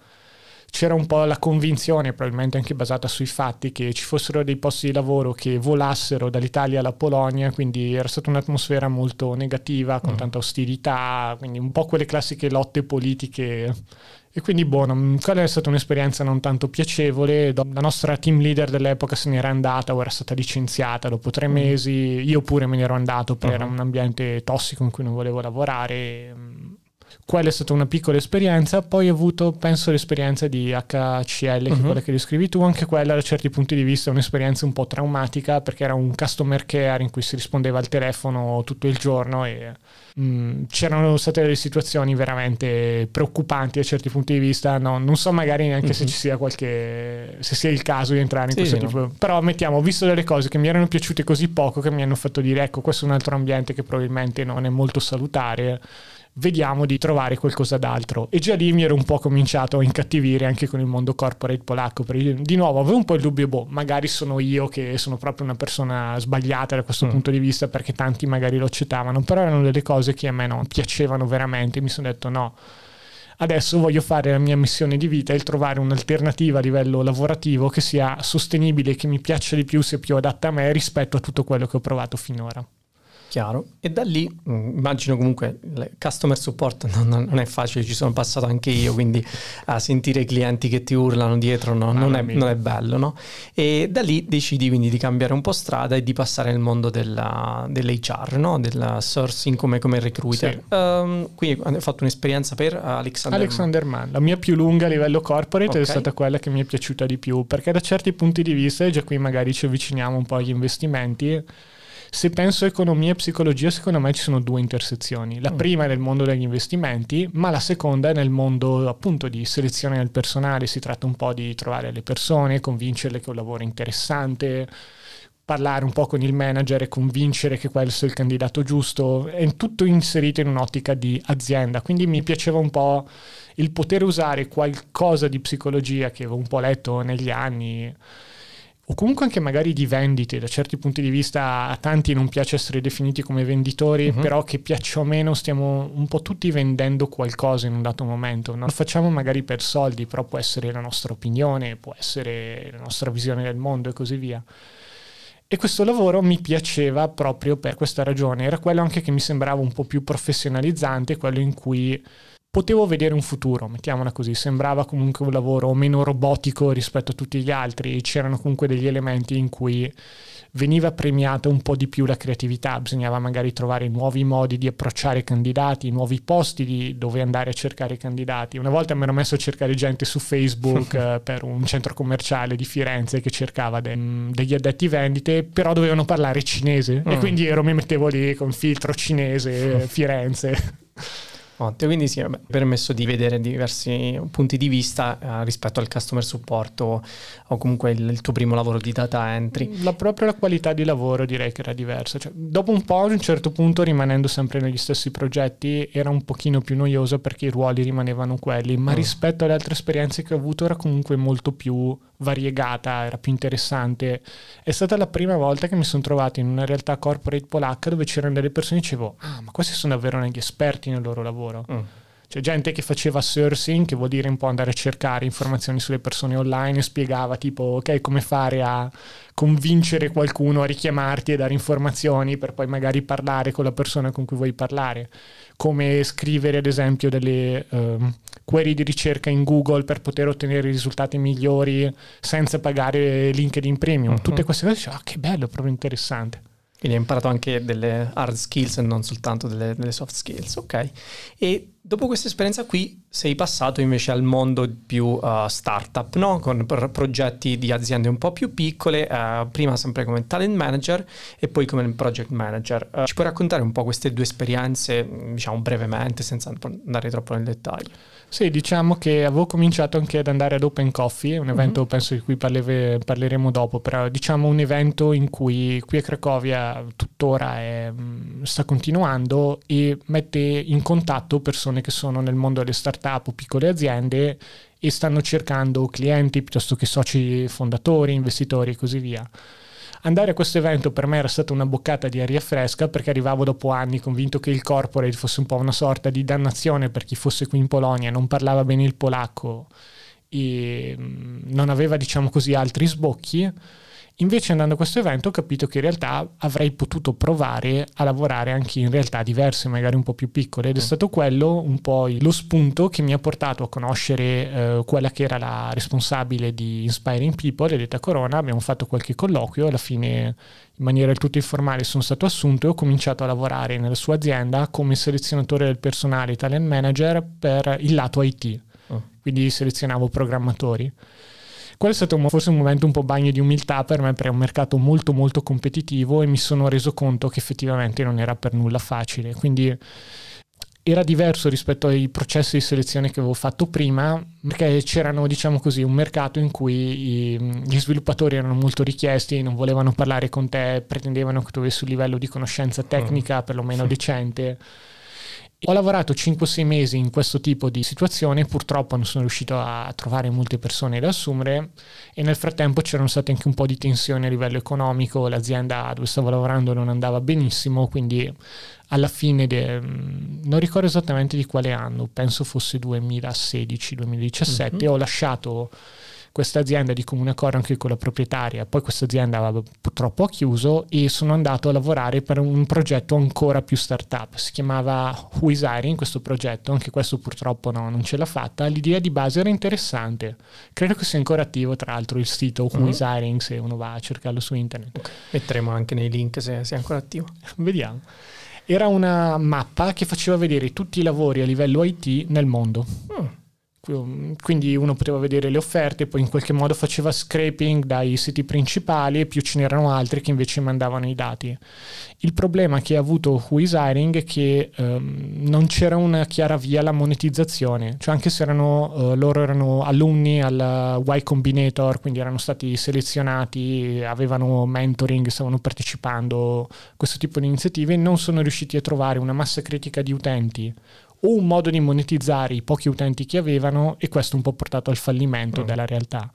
c'era un po' la convinzione, probabilmente anche basata sui fatti, che ci fossero dei posti di lavoro che volassero dall'Italia alla Polonia, quindi era stata un'atmosfera molto negativa, con mm. tanta ostilità, quindi un po' quelle classiche lotte politiche. E quindi, buono, boh, quella è stata un'esperienza non tanto piacevole. La nostra team leader dell'epoca se n'era andata o era stata licenziata dopo tre mm. mesi. Io pure me ne ero andato perché uh-huh. era un ambiente tossico in cui non volevo lavorare quella è stata una piccola esperienza, poi ho avuto, penso, l'esperienza di HCL, che uh-huh. è mhm. quella che descrivi tu, anche quella da certi punti di vista è un'esperienza un po' traumatica perché era un customer care in cui si rispondeva al telefono tutto il giorno e mh, mm, c'erano state delle situazioni veramente preoccupanti da certi punti di vista, no, non so magari neanche uh-huh. se mhm. ci sia qualche, se sia il caso di entrare in sì, questo tipo, no. però mettiamo, ho visto delle cose che mi erano piaciute così poco che mi hanno fatto dire ecco questo è un altro ambiente che probabilmente non è molto salutare vediamo di trovare qualcosa d'altro. E già lì mi ero un po' cominciato a incattivire anche con il mondo corporate polacco. Perché di nuovo avevo un po' il dubbio, boh, magari sono io che sono proprio una persona sbagliata da questo mm. punto di vista perché tanti magari lo accettavano, però erano delle cose che a me non piacevano veramente. Mi sono detto no. Adesso voglio fare la mia missione di vita e trovare un'alternativa a livello lavorativo che sia sostenibile, che mi piaccia di più, sia più adatta a me rispetto a tutto quello che ho provato finora. Chiaro. E da lì mm, immagino comunque il customer support non, non, è facile, ci sono passato anche io, quindi a sentire i clienti che ti urlano dietro no, non, è, non, è, bello, no? E da lì decidi quindi di cambiare un po' strada e di passare nel mondo della, dell'HR, no? Del sourcing come, come recruiter. Sì. Um, qui hai fatto un'esperienza per Alexander, Alexander Mann. La mia più lunga a livello corporate okay. è stata quella che mi è piaciuta di più, perché da certi punti di vista, e già qui magari ci avviciniamo un po' agli investimenti, se penso a economia e psicologia, secondo me ci sono due intersezioni. La mm. prima è nel mondo degli investimenti, ma la seconda è nel mondo appunto di selezione del personale. Si tratta un po' di trovare le persone, convincerle che un lavoro è interessante, parlare un po' con il manager e convincere che questo è il candidato giusto. È tutto inserito in un'ottica di azienda. Quindi mi piaceva un po' il poter usare qualcosa di psicologia che avevo un po' letto negli anni o comunque anche magari di vendite, da certi punti di vista a tanti non piace essere definiti come venditori, uh-huh. però che piaccia o meno stiamo un po' tutti vendendo qualcosa in un dato momento, non lo facciamo magari per soldi, però può essere la nostra opinione, può essere la nostra visione del mondo e così via. E questo lavoro mi piaceva proprio per questa ragione, era quello anche che mi sembrava un po' più professionalizzante, quello in cui potevo vedere un futuro, mettiamola così, sembrava comunque un lavoro meno robotico rispetto a tutti gli altri, c'erano comunque degli elementi in cui veniva premiata un po' di più la creatività, bisognava magari trovare nuovi modi di approcciare i candidati, nuovi posti di dove andare a cercare i candidati. Una volta mi ero messo a cercare gente su Facebook eh, per un centro commerciale di Firenze che cercava de- degli addetti vendite, però dovevano parlare cinese mm. e quindi ero, mi mettevo lì con filtro cinese Firenze. Ottimo, quindi sì, vabbè, permesso di vedere diversi punti di vista eh, rispetto al customer support o, o comunque il, il, tuo primo lavoro di data entry. La, proprio la qualità di lavoro direi che era diversa. Cioè, dopo un po', a un certo punto, rimanendo sempre negli stessi progetti, era un pochino più noioso perché i ruoli rimanevano quelli, ma mm. rispetto alle altre esperienze che ho avuto era comunque molto più variegata, era più interessante. È stata la prima volta che mi sono trovato in una realtà corporate polacca dove c'erano delle persone e dicevo, ah, ma questi sono davvero degli esperti nel loro lavoro. Mm. C'è gente che faceva sourcing, che vuol dire un po' andare a cercare informazioni sulle persone online e spiegava tipo, ok, come fare a convincere qualcuno a richiamarti e dare informazioni per poi magari parlare con la persona con cui vuoi parlare. Come scrivere ad esempio delle uh, query di ricerca in Google per poter ottenere risultati migliori senza pagare LinkedIn Premium. Uh-huh. Tutte queste cose, ah, che bello, proprio interessante. Quindi hai imparato anche delle hard skills e non soltanto delle, delle soft skills, ok? E dopo questa esperienza qui sei passato invece al mondo più uh, startup, no? Con pro- progetti di aziende un po' più piccole, uh, prima sempre come talent manager e poi come project manager. Uh, ci puoi raccontare un po' queste due esperienze, diciamo brevemente, senza andare troppo nel dettaglio? Sì, diciamo che avevo cominciato anche ad andare ad Open Coffee, un evento mm-hmm. penso di cui parleve, parleremo dopo, però diciamo un evento in cui qui a Cracovia tuttora è, mm, sta continuando e mette in contatto persone che sono nel mondo delle start-up o piccole aziende e stanno cercando clienti piuttosto che soci fondatori, investitori e così via. Andare a questo evento per me era stata una boccata di aria fresca perché arrivavo dopo anni convinto che il corporate fosse un po' una sorta di dannazione per chi fosse qui in Polonia, non parlava bene il polacco e mm, non aveva diciamo così altri sbocchi Invece andando a questo evento ho capito che in realtà avrei potuto provare a lavorare anche in realtà diverse, magari un po' più piccole ed è mm. stato quello un po' lo spunto che mi ha portato a conoscere eh, quella che era la responsabile di Inspiring People, Edeta Corona, abbiamo fatto qualche colloquio, alla fine in maniera del tutto informale sono stato assunto e ho cominciato a lavorare nella sua azienda come selezionatore del personale talent manager per il lato IT, oh. quindi selezionavo programmatori. Quello è stato forse un momento un po' bagno di umiltà per me perché è un mercato molto molto competitivo e mi sono reso conto che effettivamente non era per nulla facile. Quindi era diverso rispetto ai processi di selezione che avevo fatto prima, perché c'erano, diciamo così, un mercato in cui gli sviluppatori erano molto richiesti, non volevano parlare con te, pretendevano che tu avessi un livello di conoscenza tecnica perlomeno decente. Ho lavorato 5-6 mesi in questo tipo di situazione, purtroppo non sono riuscito a trovare molte persone da assumere e nel frattempo c'erano state anche un po' di tensioni a livello economico, l'azienda dove stavo lavorando non andava benissimo, quindi alla fine, de, non ricordo esattamente di quale anno, penso fosse 2016-2017, mm-hmm. ho lasciato questa azienda di comune accordo anche con la proprietaria, poi questa azienda purtroppo ha chiuso e sono andato a lavorare per un progetto ancora più startup, si chiamava Hiring questo progetto, anche questo purtroppo no, non ce l'ha fatta, l'idea di base era interessante, credo che sia ancora attivo tra l'altro il sito Who mm-hmm. is Hiring se uno va a cercarlo su internet. Okay. Metteremo anche nei link se, se è ancora attivo. Vediamo. Era una mappa che faceva vedere tutti i lavori a livello IT nel mondo. Mm quindi uno poteva vedere le offerte, poi in qualche modo faceva scraping dai siti principali e più ce n'erano altri che invece mandavano i dati. Il problema che ha avuto Who is Hiring è che um, non c'era una chiara via alla monetizzazione, cioè anche se erano, uh, loro erano alunni al Y Combinator, quindi erano stati selezionati, avevano mentoring, stavano partecipando a questo tipo di iniziative, non sono riusciti a trovare una massa critica di utenti o un modo di monetizzare i pochi utenti che avevano e questo un po' portato al fallimento mm. della realtà.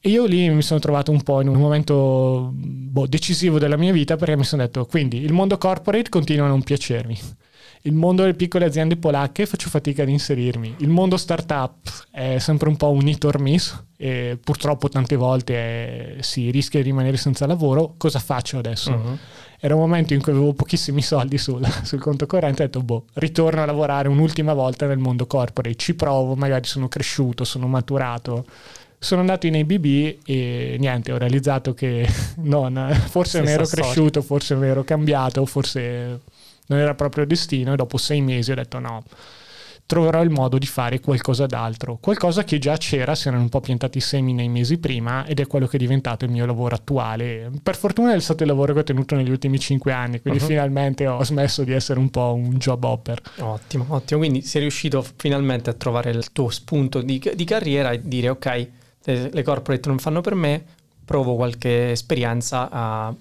E io lì mi sono trovato un po' in un momento boh, decisivo della mia vita perché mi sono detto, quindi il mondo corporate continua a non piacermi. Il mondo delle piccole aziende polacche faccio fatica ad inserirmi. Il mondo startup è sempre un po' un hit or miss e purtroppo tante volte eh, si rischia di rimanere senza lavoro. Cosa faccio adesso? Uh-huh era un momento in cui avevo pochissimi soldi sul, sul conto corrente ho detto boh, ritorno a lavorare un'ultima volta nel mondo corporate, ci provo, magari sono cresciuto, sono maturato. Sono andato in ABB e niente, ho realizzato che non, forse non ero storia. cresciuto, forse non ero cambiato, forse non era proprio destino e dopo sei mesi ho detto no, troverò il modo di fare qualcosa d'altro, qualcosa che già c'era, si erano un po' piantati i semi nei mesi prima ed è quello che è diventato il mio lavoro attuale. Per fortuna è stato il lavoro che ho tenuto negli ultimi cinque anni, quindi uh-huh. finalmente ho smesso di essere un po' un job hopper. Ottimo, ottimo, quindi sei riuscito finalmente a trovare il tuo spunto di, di carriera e dire ok, le, le corporate non fanno per me, provo qualche esperienza a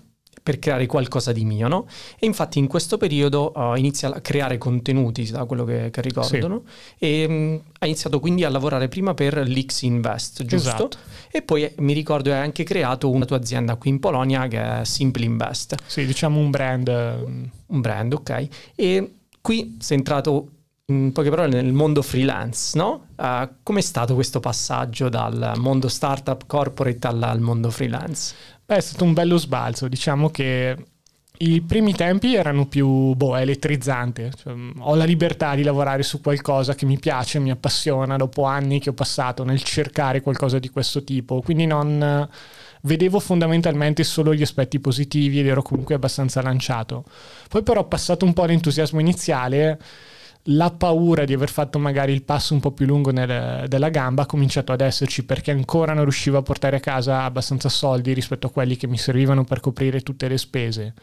per creare qualcosa di mio, no? E infatti in questo periodo uh, inizia a creare contenuti, da quello che, che ricordo, sì. E um, ha iniziato quindi a lavorare prima per l'X Invest, giusto? Esatto. E poi eh, mi ricordo hai anche creato una tua azienda qui in Polonia che è Simple Invest. Sì, diciamo un brand. Ehm. Un brand, ok. E qui sei entrato in poche parole nel mondo freelance, no? Uh, com'è stato questo passaggio dal mondo startup corporate al, al mondo freelance? Beh, è stato un bello sbalzo, diciamo che i primi tempi erano più boh, elettrizzanti, cioè, ho la libertà di lavorare su qualcosa che mi piace, mi appassiona. Dopo anni che ho passato nel cercare qualcosa di questo tipo, quindi non vedevo fondamentalmente solo gli aspetti positivi ed ero comunque abbastanza lanciato. Poi però passato un po' l'entusiasmo iniziale, la paura di aver fatto magari il passo un po' più lungo nel, della gamba ha cominciato ad esserci perché ancora non riuscivo a portare a casa abbastanza soldi rispetto a quelli che mi servivano per coprire tutte le spese.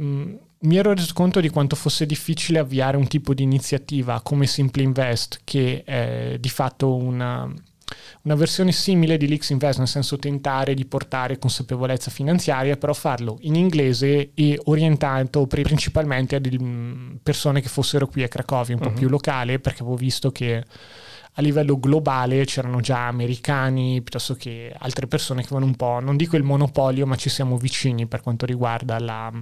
Mm, mi ero reso conto di quanto fosse difficile avviare un tipo di iniziativa come Simple Invest, che è di fatto una, una versione simile di Leaks Invest, nel senso tentare di portare consapevolezza finanziaria, però farlo in inglese e orientato principalmente a persone che fossero qui a Cracovia, un uh-huh. po' mhm. più locale, perché avevo visto che a livello globale c'erano già americani piuttosto che altre persone che avevano un po', non dico il monopolio, ma ci siamo vicini per quanto riguarda la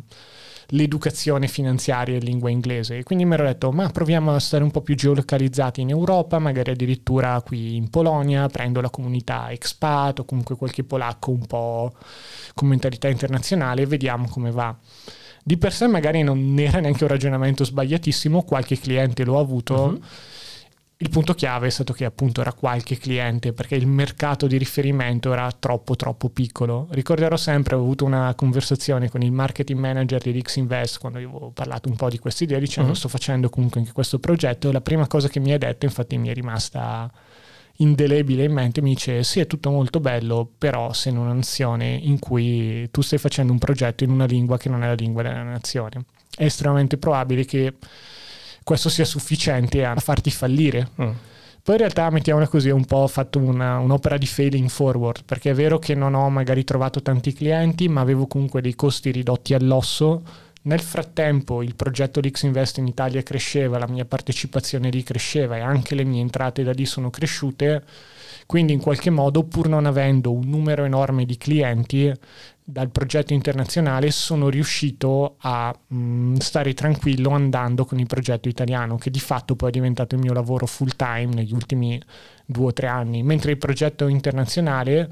l'educazione finanziaria in lingua inglese. Quindi mi ero detto, ma proviamo a stare un po' più geolocalizzati in Europa, magari addirittura qui in Polonia, prendo la comunità expat o comunque qualche polacco un po' con mentalità internazionale e vediamo come va. Di per sé magari non era neanche un ragionamento sbagliatissimo, qualche cliente l'ho avuto. Uh-huh il punto chiave è stato che appunto era qualche cliente perché il mercato di riferimento era troppo troppo piccolo. Ricorderò sempre, ho avuto una conversazione con il marketing manager di Rix Invest quando avevo parlato un po' di questa idea dicendo uh-huh. sto facendo comunque anche questo progetto e la prima cosa che mi ha detto infatti mi è rimasta indelebile in mente mi dice sì è tutto molto bello però sei in una nazione in cui tu stai facendo un progetto in una lingua che non è la lingua della nazione è estremamente probabile che questo sia sufficiente a farti fallire. Mm. Poi in realtà, mettiamola così, ho un po' fatto una, un'opera di failing forward, perché è vero che non ho magari trovato tanti clienti, ma avevo comunque dei costi ridotti all'osso Nel frattempo il progetto Lix Invest in Italia cresceva, la mia partecipazione lì cresceva e anche le mie entrate da lì sono cresciute, quindi in qualche modo pur non avendo un numero enorme di clienti dal progetto internazionale sono riuscito a mh, mm, stare tranquillo andando con il progetto italiano che di fatto poi è diventato il mio lavoro full time negli ultimi due o tre anni, mentre il progetto internazionale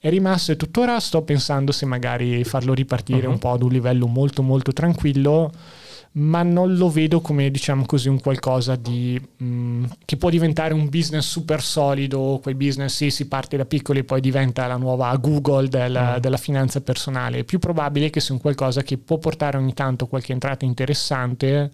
è rimasto e tuttora sto pensando se magari farlo ripartire uh-huh. un po' ad un livello molto molto tranquillo ma non lo vedo come diciamo così un qualcosa di mh, mm, che può diventare un business super solido quel business sì si parte da piccoli e poi diventa la nuova Google del, mm. della finanza personale è più probabile che sia un qualcosa che può portare ogni tanto qualche entrata interessante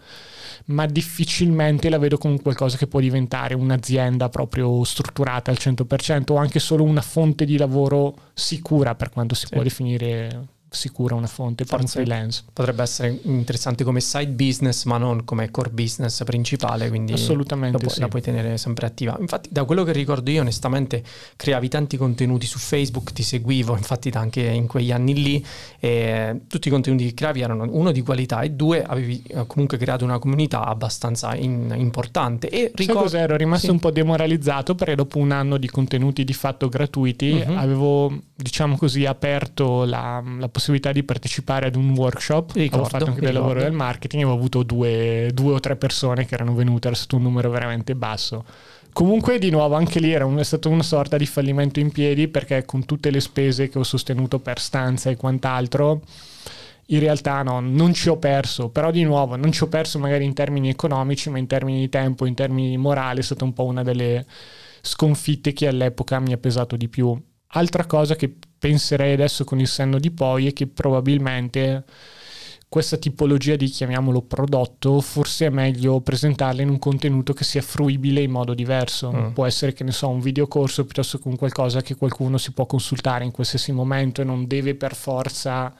ma difficilmente la vedo come qualcosa che può diventare un'azienda proprio strutturata al 100% o anche solo una fonte di lavoro sicura per quanto si sì. può definire sicura una fonte per Forse un freelance. Potrebbe essere interessante come side business, ma non come core business principale, quindi Assolutamente pu- sì. la puoi tenere sempre attiva. Infatti, da quello che ricordo io, onestamente, creavi tanti contenuti su Facebook, ti seguivo, infatti anche in quegli anni lì, e tutti i contenuti che creavi erano uno di qualità e due avevi eh, comunque creato una comunità abbastanza in- importante. E ricordo... Sai Ero rimasto sì. un po' demoralizzato perché dopo un anno di contenuti di fatto gratuiti uh-huh. avevo, diciamo così, aperto la, la possibilità di partecipare ad un workshop, ricordo, ho fatto anche del lavoro del marketing ho avuto due, due, o tre persone che erano venute, era stato un numero veramente basso. Comunque di nuovo anche lì era un, è stato una sorta di fallimento in piedi perché con tutte le spese che ho sostenuto per stanza e quant'altro, in realtà no, non ci ho perso, però di nuovo non ci ho perso magari in termini economici, ma in termini di tempo, in termini morali è stata un po' una delle sconfitte che all'epoca mi ha pesato di più. Altra cosa che penserei adesso con il senno di poi è che probabilmente questa tipologia di chiamiamolo prodotto forse è meglio presentarla in un contenuto che sia fruibile in modo diverso mm. può essere che ne so un videocorso piuttosto che un qualcosa che qualcuno si può consultare in qualsiasi momento e non deve per forza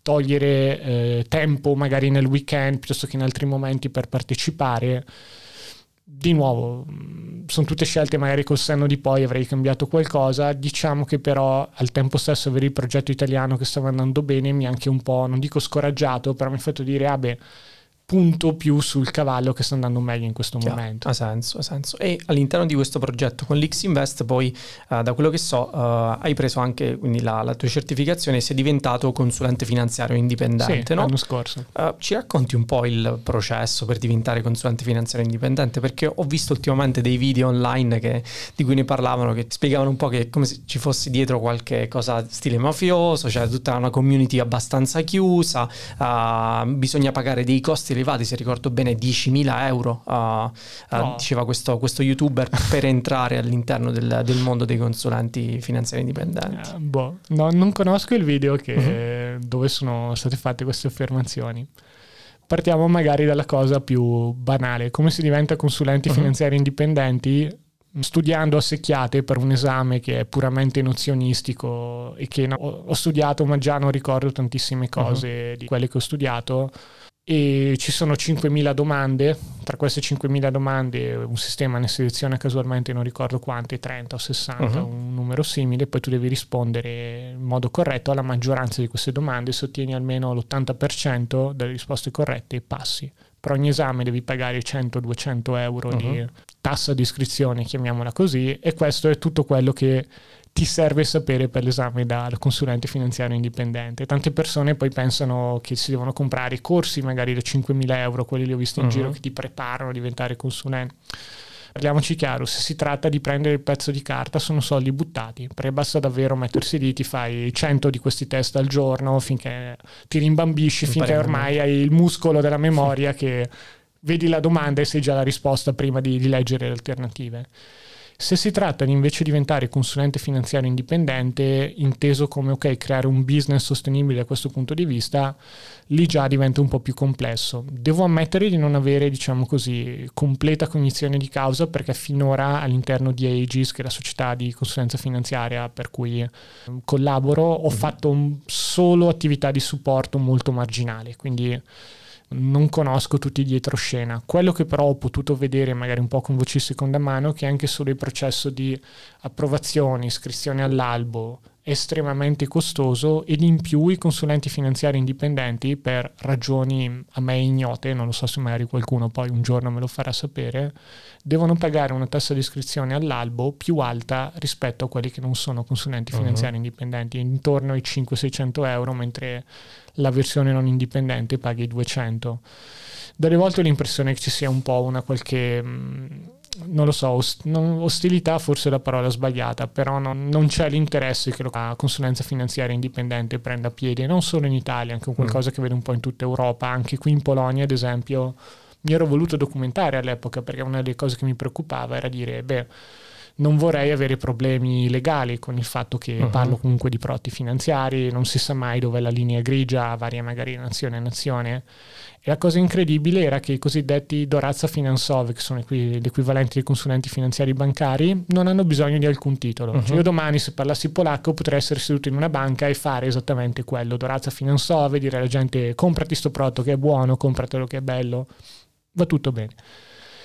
togliere eh, tempo magari nel weekend piuttosto che in altri momenti per partecipare di nuovo, mm, sono tutte scelte magari col senno di poi avrei cambiato qualcosa, diciamo che però al tempo stesso avere il progetto italiano che stava andando bene mi ha anche un po', non dico scoraggiato, però mi ha fatto dire, ah beh, punto più sul cavallo che sta andando meglio in questo Chiaro, momento. Ha senso, ha senso. E all'interno di questo progetto con l'X Invest poi, uh, da quello che so, uh, hai preso anche la, la, tua certificazione e sei diventato consulente finanziario indipendente, sì, no? l'anno scorso. Uh, ci racconti un po' il processo per diventare consulente finanziario indipendente? Perché ho visto ultimamente dei video online che, di cui ne parlavano, che spiegavano un po' che come se ci fosse dietro qualche cosa stile mafioso, cioè tutta una community abbastanza chiusa, bisogna pagare dei costi elevati, se ricordo bene 10.000 euro, uh, uh, diceva questo, questo, youtuber, per entrare all'interno del, del, mondo dei consulenti finanziari indipendenti. Uh, boh, no, non conosco il video che, uh-huh. dove sono state fatte queste affermazioni. Partiamo magari dalla cosa più banale, come si diventa consulenti uh-huh. finanziari indipendenti studiando a secchiate per un esame che è puramente nozionistico e che no, ho studiato ma già non ricordo tantissime cose uh-huh. di quelle che ho studiato e ci sono 5.000 domande, tra queste 5.000 domande un sistema ne seleziona casualmente non ricordo quante, 30 o 60, uh-huh. un numero simile, poi tu devi rispondere in modo corretto alla maggioranza di queste domande, se ottieni almeno l'80% delle risposte corrette passi. Per ogni esame devi pagare 100-200 euro uh-huh. di tassa di iscrizione, chiamiamola così, e questo è tutto quello che ti serve sapere per l'esame da, da, consulente finanziario indipendente. Tante persone poi pensano che si devono comprare corsi magari da 5.000 euro, quelli li ho visti in uh-huh. giro, che ti preparano a diventare consulente. Parliamoci chiaro, se si tratta di prendere il pezzo di carta sono soldi buttati, perché basta davvero mettersi lì, ti fai 100 di questi test al giorno finché ti rimbambisci, finché ormai hai il muscolo della memoria che vedi la domanda e sai già la risposta prima di, di leggere le alternative. Se si tratta di invece diventare consulente finanziario indipendente, inteso come ok, creare un business sostenibile da questo punto di vista, lì già diventa un po' più complesso. Devo ammettere di non avere, diciamo così, completa cognizione di causa perché finora all'interno di Aegis, che è la società di consulenza finanziaria per cui ehm, collaboro, ho mm-hmm. fatto solo attività di supporto molto marginale, quindi non conosco tutti i dietroscena. Quello che però ho potuto vedere magari un po' con voci seconda mano è che anche solo il processo di approvazione, iscrizione all'albo, estremamente costoso ed in più i consulenti finanziari indipendenti per ragioni a me ignote, non lo so se magari qualcuno poi un giorno me lo farà sapere, devono pagare una tassa di iscrizione all'albo più alta rispetto a quelli che non sono consulenti uh-huh. finanziari indipendenti, intorno ai 500-600 euro, mentre la versione non indipendente paghi 200. Dalle volte ho l'impressione che ci sia un po' una qualche... Mh, non lo so, ost- non, ostilità forse è la parola sbagliata, però non, non, c'è l'interesse che la consulenza finanziaria indipendente prenda piede, non solo in Italia, anche qualcosa mm. che vedo un po' in tutta Europa, anche qui in Polonia ad esempio mi ero voluto documentare all'epoca perché una delle cose che mi preoccupava era dire, beh, non vorrei avere problemi legali con il fatto che uh-huh. parlo comunque di prodotti finanziari, non si sa mai dove la linea grigia varia magari nazione a nazione. E la cosa incredibile era che i cosiddetti Dorazza Finansov, che sono l'equivalente dei consulenti finanziari bancari, non hanno bisogno di alcun titolo. Uh-huh. Cioè io domani se parlassi polacco potrei essere seduto in una banca e fare esattamente quello, Dorazza Finansov, dire alla gente comprati questo prodotto che è buono, compratelo che è bello, va tutto bene.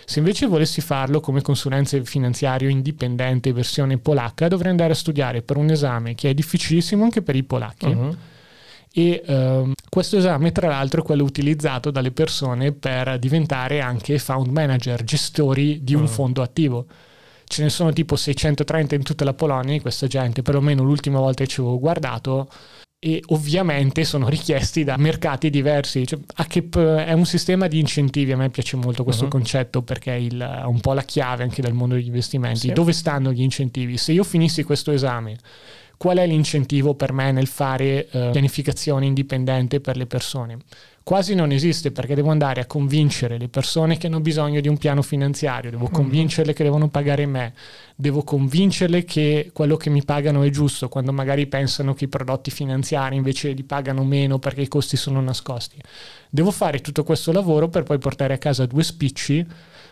Se invece volessi farlo come consulenza finanziario indipendente versione polacca, dovrei andare a studiare per un esame che è difficilissimo anche per i polacchi. Uh-huh. E uh, questo esame, tra l'altro, è quello utilizzato dalle persone per diventare anche fund manager, gestori di un uh-huh. fondo attivo ce ne sono tipo 630 in tutta la Polonia di questa gente, perlomeno l'ultima volta che ci avevo guardato, e ovviamente sono richiesti da mercati diversi. Cioè, è un sistema di incentivi, a me piace molto questo uh-huh. concetto perché è, il, è, un po' la chiave anche del mondo degli investimenti. Sì. Dove stanno gli incentivi? Se io finissi questo esame, qual è l'incentivo per me nel fare uh, pianificazione indipendente per le persone? quasi non esiste perché devo andare a convincere le persone che hanno bisogno di un piano finanziario, devo mm-hmm. convincerle che devono pagare me, devo convincerle che quello che mi pagano è giusto quando magari pensano che i prodotti finanziari invece li pagano meno perché i costi sono nascosti. Devo fare tutto questo lavoro per poi portare a casa due spicci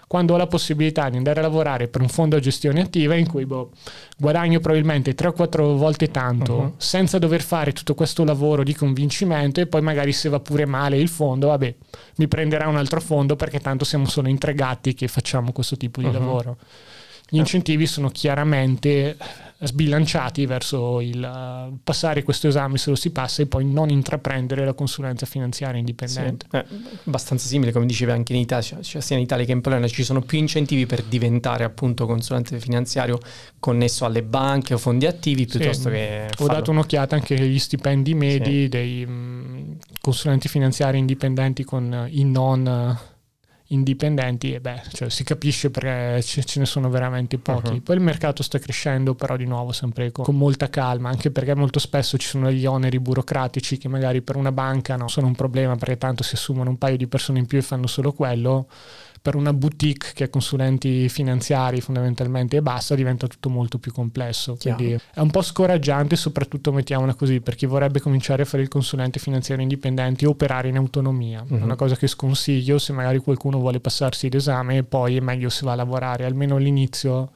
quando ho la possibilità di andare a lavorare per un fondo a gestione attiva in cui boh, guadagno probabilmente 3 o 4 volte tanto uh-huh. senza dover fare tutto questo lavoro di convincimento e poi magari se va pure male il fondo, vabbè, mi prenderà un altro fondo perché tanto siamo solo in tre gatti che facciamo questo tipo di uh-huh. lavoro. Gli incentivi sono chiaramente sbilanciati verso il uh, passare questo esame se lo si passa e poi non intraprendere la consulenza finanziaria indipendente. Sì, eh, abbastanza simile, come dicevi anche in Italia, cioè sia in Italia che in Polonia ci sono più incentivi per diventare appunto consulente finanziario connesso alle banche o fondi attivi piuttosto sì, che... Ho dato un'occhiata anche agli stipendi medi sì. dei mh, mm, consulenti finanziari indipendenti con i non indipendenti e beh, cioè, si capisce perché ce ne sono veramente pochi. Uh-huh. Poi il mercato sta crescendo, però di nuovo sempre con, con, molta calma, anche perché molto spesso ci sono degli oneri burocratici che magari per una banca no, sono un problema perché tanto si assumono un paio di persone in più e fanno solo quello per una boutique che ha consulenti finanziari fondamentalmente e basta, diventa tutto molto più complesso. Quindi è un po' scoraggiante, soprattutto mettiamola così, per chi vorrebbe cominciare a fare il consulente finanziario indipendente e operare in autonomia. Uh-huh. È una cosa che sconsiglio se magari qualcuno vuole passarsi l'esame e poi è meglio se va a lavorare almeno all'inizio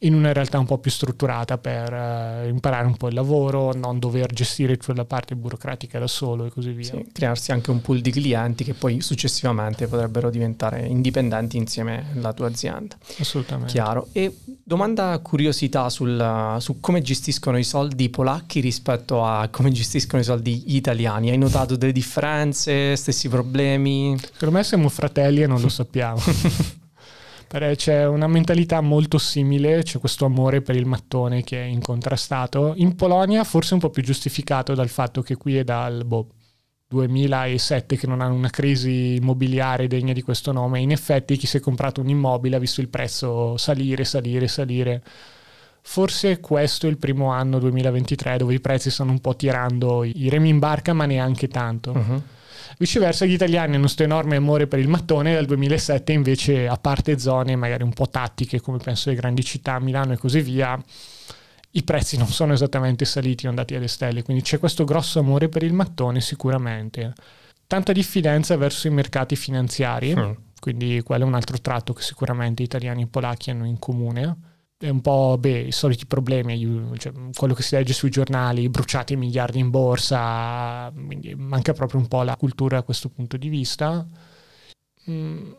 in una realtà un po' più strutturata per uh, imparare un po' il lavoro, non dover gestire tutta la parte burocratica da solo e così via. Sì, crearsi anche un pool di clienti che poi successivamente potrebbero diventare indipendenti insieme alla tua azienda. Assolutamente. Chiaro. E domanda curiosità sul, su come gestiscono i soldi polacchi rispetto a come gestiscono i soldi italiani. Hai notato delle differenze, stessi problemi? Secondo me siamo fratelli e non lo sappiamo. c'è una mentalità molto simile, c'è questo amore per il mattone che è incontrastato. In Polonia forse un po' più giustificato dal fatto che qui è dal boh, 2007 che non hanno una crisi immobiliare degna di questo nome. In effetti chi si è comprato un immobile ha visto il prezzo salire, salire, salire. Forse questo è il primo anno 2023 dove i prezzi stanno un po' tirando i remi in barca, ma neanche tanto. Uh-huh. Viceversa gli italiani hanno questo enorme amore per il mattone, dal 2007 invece a parte zone magari un po' tattiche come penso le grandi città, Milano e così via, i prezzi non sono esattamente saliti o andati alle stelle, quindi c'è questo grosso amore per il mattone sicuramente. Tanta diffidenza verso i mercati finanziari, mm. quindi quello è un altro tratto che sicuramente italiani e polacchi hanno in comune è un po' beh, i soliti problemi, cioè, quello che si legge sui giornali, bruciati miliardi in borsa, quindi manca proprio un po' la cultura da questo punto di vista. Mm,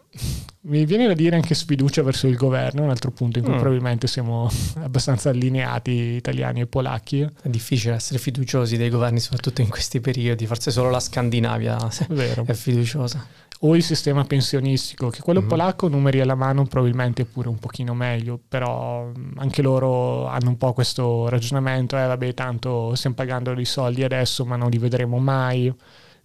mi viene da dire anche sfiducia verso il governo, un altro punto in cui mm. probabilmente siamo abbastanza allineati italiani e polacchi. È difficile essere fiduciosi dei governi, soprattutto in questi periodi, forse solo la Scandinavia Vero. è fiduciosa. O il sistema pensionistico, che quello mm. polacco, numeri alla mano, probabilmente è pure un pochino meglio, però mm, anche loro hanno un po' questo ragionamento, eh vabbè tanto stiamo pagando dei soldi adesso ma non li vedremo mai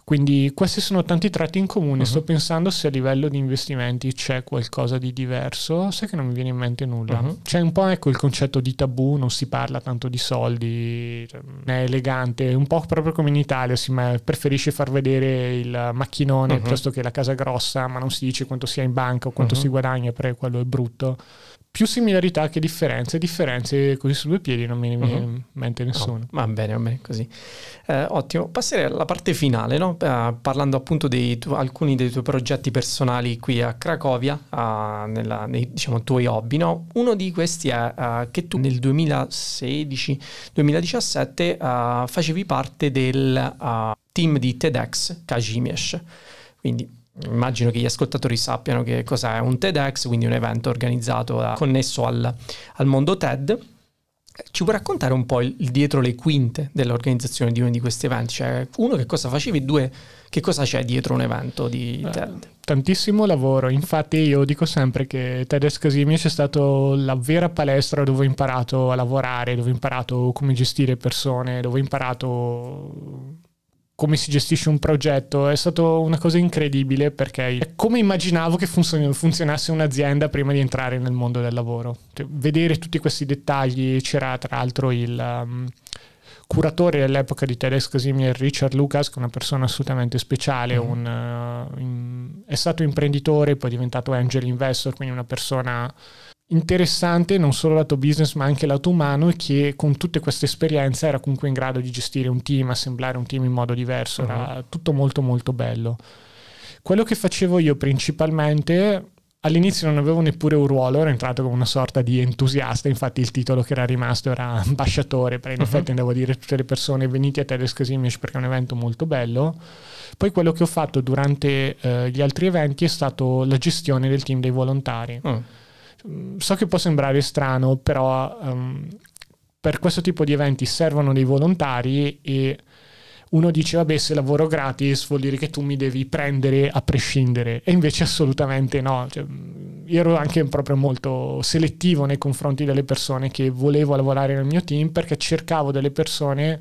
quindi questi sono tanti tratti in comune. Uh-huh. Sto pensando se a livello di investimenti c'è qualcosa di diverso. Sai che non mi viene in mente nulla. Uh-huh. C'è un po' ecco il concetto di tabù, non si parla tanto di soldi, cioè, è elegante, un po' proprio come in Italia, si preferisce far vedere il macchinone uh-huh. piuttosto che la casa grossa, ma non si dice quanto sia in banca o quanto si guadagna perché quello è brutto più similarità che differenze. Differenze così su due piedi non mi viene uh-huh. in mente nessuno. Oh, va bene, va bene così. Eh, ottimo. Passerei alla parte finale, no? eh, parlando appunto di tu- alcuni dei tuoi progetti personali qui a Cracovia, uh, nella, nei diciamo, tuoi hobby. No? Uno di questi è uh, che tu nel 2016-2017 uh, facevi parte del team di TEDx Kazimierz. Quindi Immagino che gli ascoltatori sappiano che cos'è un TEDx, quindi un evento organizzato da, connesso al, al, mondo TED. Ci puoi raccontare un po' il, il, dietro le quinte dell'organizzazione di uno di questi eventi? Cioè, uno, che cosa facevi? Due, che cosa c'è dietro un evento di eh, TED? Tantissimo lavoro, infatti io dico sempre che TEDx Casimir è stato la vera palestra dove ho imparato a lavorare, dove ho imparato come gestire persone, dove ho imparato come si gestisce un progetto, è stata una cosa incredibile perché è come immaginavo che funzion- funzionasse un'azienda prima di entrare nel mondo del lavoro. Cioè, vedere tutti questi dettagli, c'era tra l'altro il um, curatore dell'epoca di TEDx Casimir, Richard Lucas, che è una persona assolutamente speciale, mm. un, uh, in, è stato imprenditore, poi è diventato angel investor, quindi una persona interessante non solo lato business ma anche lato umano e che con tutte queste esperienze era comunque in grado di gestire un team, assemblare un team in modo diverso, uh-huh. era tutto molto molto bello. Quello che facevo io principalmente all'inizio non avevo neppure un ruolo, ero entrato come una sorta di entusiasta, infatti il titolo che era rimasto era ambasciatore, perché in uh-huh. effetti andavo a dire a tutte le persone venite a Tedes Casimic perché è un evento molto bello. Poi quello che ho fatto durante uh, gli altri eventi è stato la gestione del team dei volontari. Uh-huh so che può sembrare strano, però um, per questo tipo di eventi servono dei volontari e uno dice vabbè se lavoro gratis vuol dire che tu mi devi prendere a prescindere. E invece assolutamente no. Cioè, io ero anche proprio molto selettivo nei confronti delle persone che volevo lavorare nel mio team perché cercavo delle persone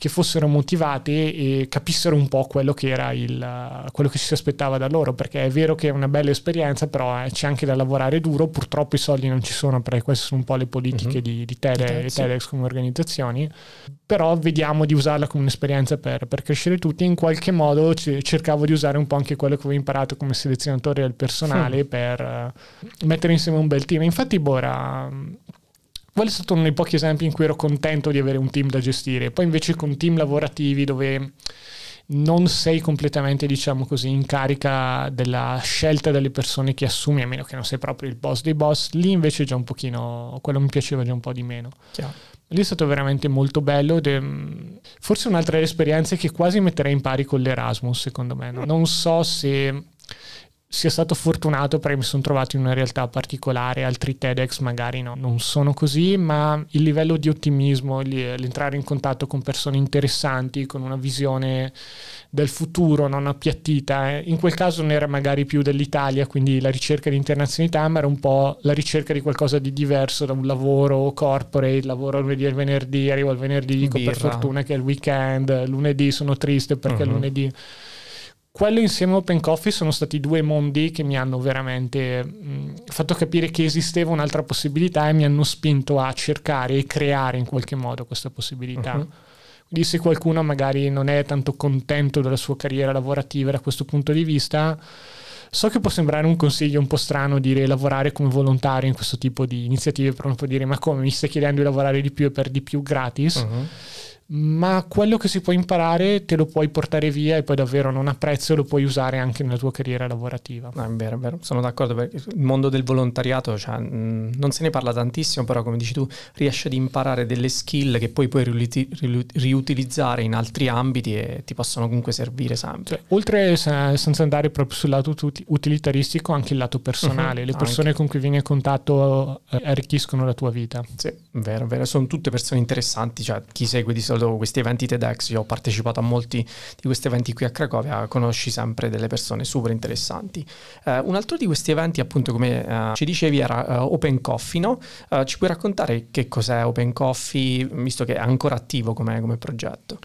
che fossero motivate e capissero un po' quello che era il, quello che si aspettava da loro, perché è vero che è una bella esperienza, però eh, c'è anche da lavorare duro, purtroppo i soldi non ci sono, perché queste sono un po' le politiche uh-huh. di, di Tele e TEDx come organizzazioni, però vediamo di usarla come un'esperienza per, per crescere tutti, in qualche modo c- cercavo di usare un po' anche quello che avevo imparato come selezionatore del personale uh per uh, mettere insieme un bel team. Infatti Bora quello è stato uno dei pochi esempi in cui ero contento di avere un team da gestire. Poi invece con team lavorativi dove non sei completamente, diciamo così, in carica della scelta delle persone che assumi, a meno che non sei proprio il boss dei boss, lì invece già un pochino, quello mi piaceva già un po' di meno. Chiaro. Lì è stato veramente molto bello ed è forse un'altra delle esperienze che quasi metterei in pari con l'Erasmus, secondo me. Non so se sia stato fortunato perché mi sono trovato in una realtà particolare, altri TEDx magari no, non sono così, ma il livello di ottimismo, l'entrare in contatto con persone interessanti, con una visione del futuro non appiattita, eh. in quel caso non era magari più dell'Italia, quindi la ricerca di internazionalità, ma era un po' la ricerca di qualcosa di diverso da un lavoro corporate, lavoro lunedì e venerdì, arrivo al venerdì, dico Birra. per fortuna che è il weekend, lunedì sono triste perché uh-huh. lunedì quello insieme a Open Coffee sono stati due mondi che mi hanno veramente mh, fatto capire che esisteva un'altra possibilità e mi hanno spinto a cercare e creare in qualche modo questa possibilità. Uh-huh. Quindi se qualcuno magari non è tanto contento della sua carriera lavorativa da questo punto di vista, so che può sembrare un consiglio un po' strano dire lavorare come volontario in questo tipo di iniziative, però non può dire ma come mi stai chiedendo di lavorare di più e per di più gratis? Uh-huh ma quello che si può imparare te lo puoi portare via e poi davvero non a prezzo lo puoi usare anche nella tua carriera lavorativa. No, è vero, è vero, sono d'accordo perché il mondo del volontariato cioè, non se ne parla tantissimo, però come dici tu riesci ad imparare delle skill che poi puoi riutilizzare in altri ambiti e ti possono comunque servire sempre. Cioè, oltre, senza andare proprio sul lato utilitaristico, anche il lato personale, uh-huh, le persone anche. con cui vieni in contatto eh, arricchiscono la tua vita. Sì, vero, vero, sono tutte persone interessanti, cioè chi segue di solito solito questi eventi TEDx, io ho partecipato a molti di questi eventi qui a Cracovia, conosci sempre delle persone super interessanti. Uh, un altro di questi eventi, appunto, come uh, ci dicevi, era uh, Open Coffee, no? ci puoi raccontare che cos'è Open Coffee, visto che è ancora attivo come, come progetto?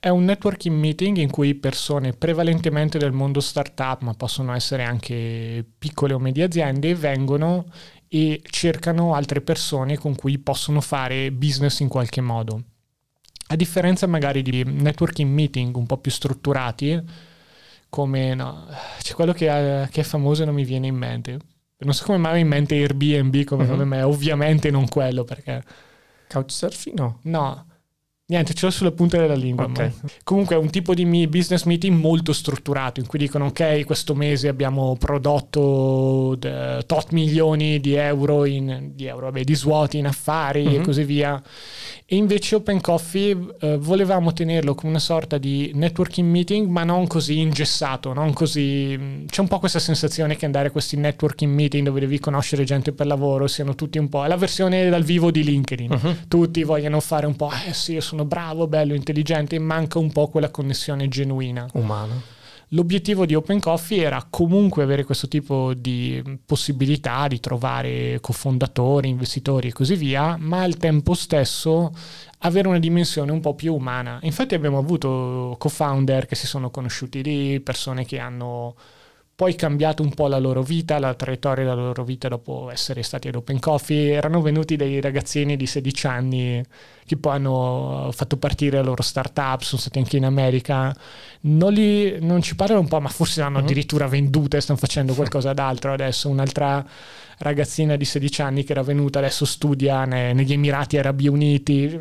È un networking meeting in cui persone prevalentemente del mondo startup, ma possono essere anche piccole o medie aziende, vengono e cercano altre persone con cui possono fare business in qualche modo. A differenza magari di networking meeting un po' più strutturati, come no, c'è quello che è, che è famoso e non mi viene in mente. Non so come mai in mente Airbnb come uh-huh. me, ovviamente non quello perché... Couchsurfing? No. No, Niente, ce l'ho sulla punta della lingua. Okay. Comunque è un tipo di business meeting molto strutturato in cui dicono ok, questo mese abbiamo prodotto tot milioni di euro, in, di, euro vabbè, di svuoti in affari mm-hmm. e mhm. così via. E invece Open Coffee eh, volevamo tenerlo come una sorta di networking meeting, ma non così ingessato, non così... C'è un po' questa sensazione che andare a questi networking meeting dove devi conoscere gente per lavoro siano tutti un po'... È la versione dal vivo di LinkedIn. Uh-huh. Tutti vogliono fare un po', eh sì, io sono sono bravo, bello, intelligente, manca un po' quella connessione genuina. Umana. L'obiettivo di Open Coffee era comunque avere questo tipo di possibilità di trovare cofondatori, investitori e così via, ma al tempo stesso avere una dimensione un po' più umana. Infatti abbiamo avuto co-founder che si sono conosciuti lì, persone che hanno poi cambiato un po' la loro vita, la traiettoria della loro vita dopo essere stati ad Open Coffee. Erano venuti dei ragazzini di 16 anni che poi hanno fatto partire la loro startup, sono stati anche in America. Non, li, non ci parlano un po', ma forse l'hanno mm-hmm. addirittura vendute, stanno facendo qualcosa d'altro adesso. Un'altra ragazzina di 16 anni che era venuta adesso studia negli Emirati Arabi Uniti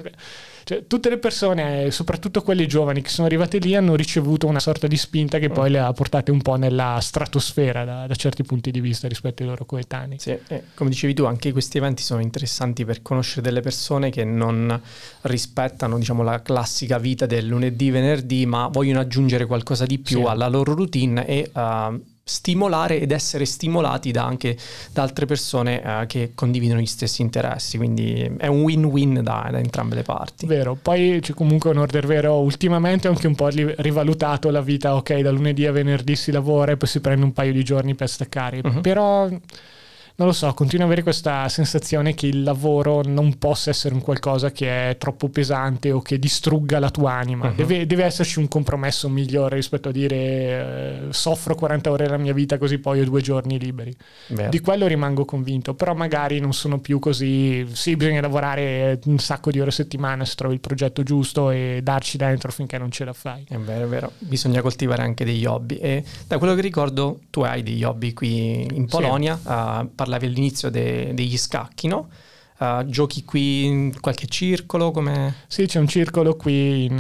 cioè, tutte le persone, soprattutto quelle giovani che sono arrivate lì, hanno ricevuto una sorta di spinta che poi le ha portate un po' nella stratosfera da, da certi punti di vista rispetto ai loro coetanei. Sì, eh, come dicevi tu, anche questi eventi sono interessanti per conoscere delle persone che non rispettano diciamo, la classica vita del lunedì, venerdì, ma vogliono aggiungere qualcosa di più sì. alla loro routine e uh, stimolare ed essere stimolati da anche da altre persone eh, che condividono gli stessi interessi, quindi è un win-win da, da, entrambe le parti. Vero, poi c'è comunque un order vero, ultimamente ho anche un po' rivalutato la vita, ok, da lunedì a venerdì si lavora e poi si prende un paio di giorni per staccare, uh-huh. però non lo so, continuo ad avere questa sensazione che il lavoro non possa essere un qualcosa che è troppo pesante o che distrugga la tua anima. Uh-huh. Deve, deve, esserci un compromesso migliore rispetto a dire eh, soffro 40 ore della mia vita così poi ho due giorni liberi. Vero. Di quello rimango convinto, però magari non sono più così, sì bisogna lavorare un sacco di ore a settimana se trovi il progetto giusto e darci dentro finché non ce la fai. È vero, è vero, bisogna coltivare anche degli hobby e da quello che ricordo tu hai degli hobby qui in Polonia, sì. uh, parlavi all'inizio de- degli scacchi, no? Uh, giochi qui in qualche circolo? Come... Sì, c'è un circolo qui in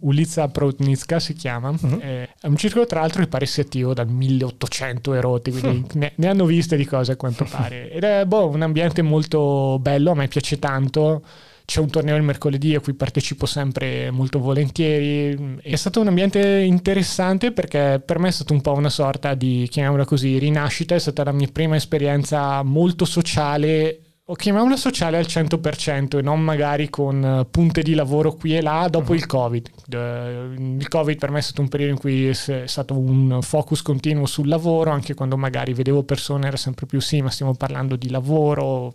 uh, Ulica Protnicka si chiama. Uh-huh. È un circolo tra l'altro che pare sia attivo dal 1800 erotti, quindi uh ne, ne, hanno viste di cose a quanto pare. Ed è boh, un ambiente molto bello, a me piace tanto. C'è un torneo il mercoledì a cui partecipo sempre molto volentieri. È stato un ambiente interessante perché per me è stato un po' una sorta di, chiamiamola così, rinascita. È stata la mia prima esperienza molto sociale o chiamiamola sociale al 100% e non magari con punte di lavoro qui e là dopo uh-huh. il Covid. Il Covid per me è stato un periodo in cui è stato un focus continuo sul lavoro, anche quando magari vedevo persone era sempre più sì, ma stiamo parlando di lavoro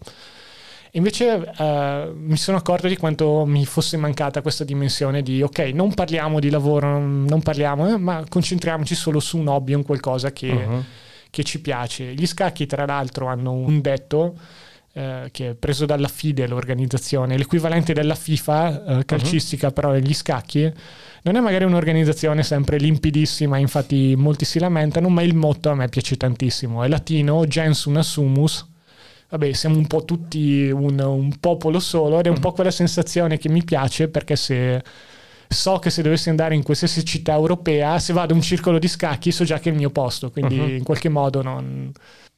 Invece uh, mi sono accorto di quanto mi fosse mancata questa dimensione di ok, non parliamo di lavoro, non, non parliamo, eh, ma concentriamoci solo su un hobby, un qualcosa che, uh-huh. che ci piace. Gli scacchi, tra l'altro, hanno un detto eh, che è preso dalla FIDE, l'organizzazione, l'equivalente della FIFA eh, calcistica, uh-huh. però negli scacchi. Non è magari un'organizzazione sempre limpidissima, infatti molti si lamentano, ma il motto a me piace tantissimo. È latino, gens una sumus, vabbè, siamo un po' tutti un, un popolo solo ed è un mm. po' quella sensazione che mi piace perché se so che se dovessi andare in qualsiasi città europea, se vado a un circolo di scacchi so già che è il mio posto, quindi uh-huh. in qualche modo non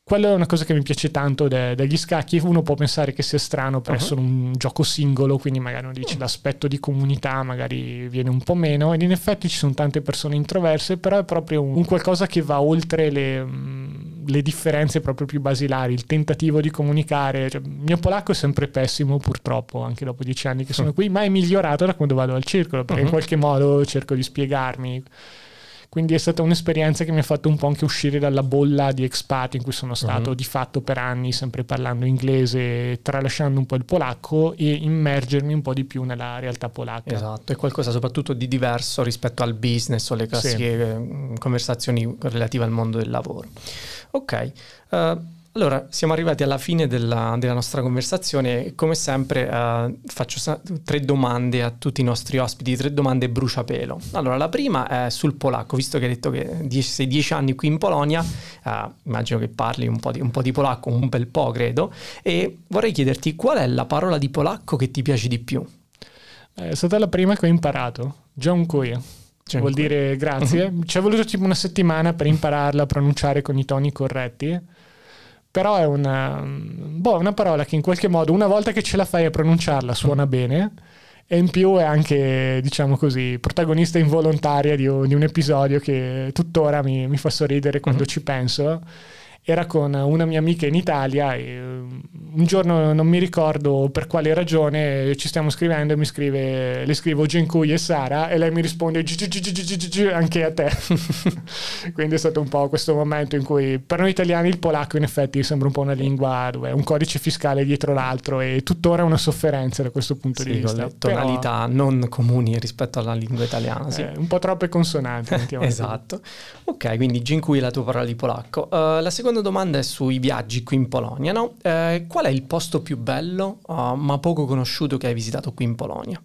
quello è una cosa che mi piace tanto de- degli scacchi. Uno può pensare che sia strano per uh-huh. essere un gioco singolo, quindi magari uno dice l'aspetto di comunità magari viene un po' meno. Ed in effetti ci sono tante persone introverse, però è proprio un, un qualcosa che va oltre le, mm, le, differenze proprio più basilari, il tentativo di comunicare. Cioè, il mio polacco è sempre pessimo, purtroppo, anche dopo dieci anni che sono qui, ma è migliorato da quando vado al circolo, perché uh-huh. in qualche modo cerco di spiegarmi quindi è stata un'esperienza che mi ha fatto un po' anche uscire dalla bolla di expat in cui sono stato uh-huh. di fatto per anni, sempre parlando inglese, tralasciando un po' il polacco e immergermi un po' di più nella realtà polacca. Esatto, è qualcosa soprattutto di diverso rispetto al business o alle classiche sì. Mm, conversazioni relative al mondo del lavoro. Ok, uh, allora, siamo arrivati alla fine della, della nostra conversazione e come sempre uh, faccio sa- tre domande a tutti i nostri ospiti, tre domande bruciapelo. Allora, la prima è sul polacco, visto che hai detto che dieci, sei dieci anni qui in Polonia, uh, immagino che parli un po, di, un po' di polacco, un bel po' credo, e vorrei chiederti qual è la parola di polacco che ti piace di più? È stata la prima che ho imparato, dziękuję. Vuol dire grazie. Ci è voluto tipo una settimana per impararla a pronunciare con i toni corretti però è una, boh, una parola che in qualche modo una volta che ce la fai a pronunciarla suona bene. E in più è anche, diciamo così, protagonista involontaria di un, di un episodio che tuttora mi, mi fa sorridere quando mm-hmm. ci penso era con una mia amica in Italia e um, un giorno non mi ricordo per quale ragione ci stiamo scrivendo e mi scrive, le scrivo Genkui e Sara e lei mi risponde anche a te. Quindi è stato un po' questo momento in cui per noi italiani il polacco in effetti sembra un po' una lingua dove è un codice fiscale dietro l'altro e tuttora è una sofferenza da questo punto sì, di vista. tonalità Però, non comuni rispetto alla lingua italiana. Sì. Eh, un po' troppe consonanti. esatto. Ok, quindi Genkui è la tua parola di polacco. Uh, la seconda seconda domanda è sui viaggi qui in Polonia. No? Eh, qual è il posto più bello, uh, ma poco conosciuto, che hai visitato qui in Polonia?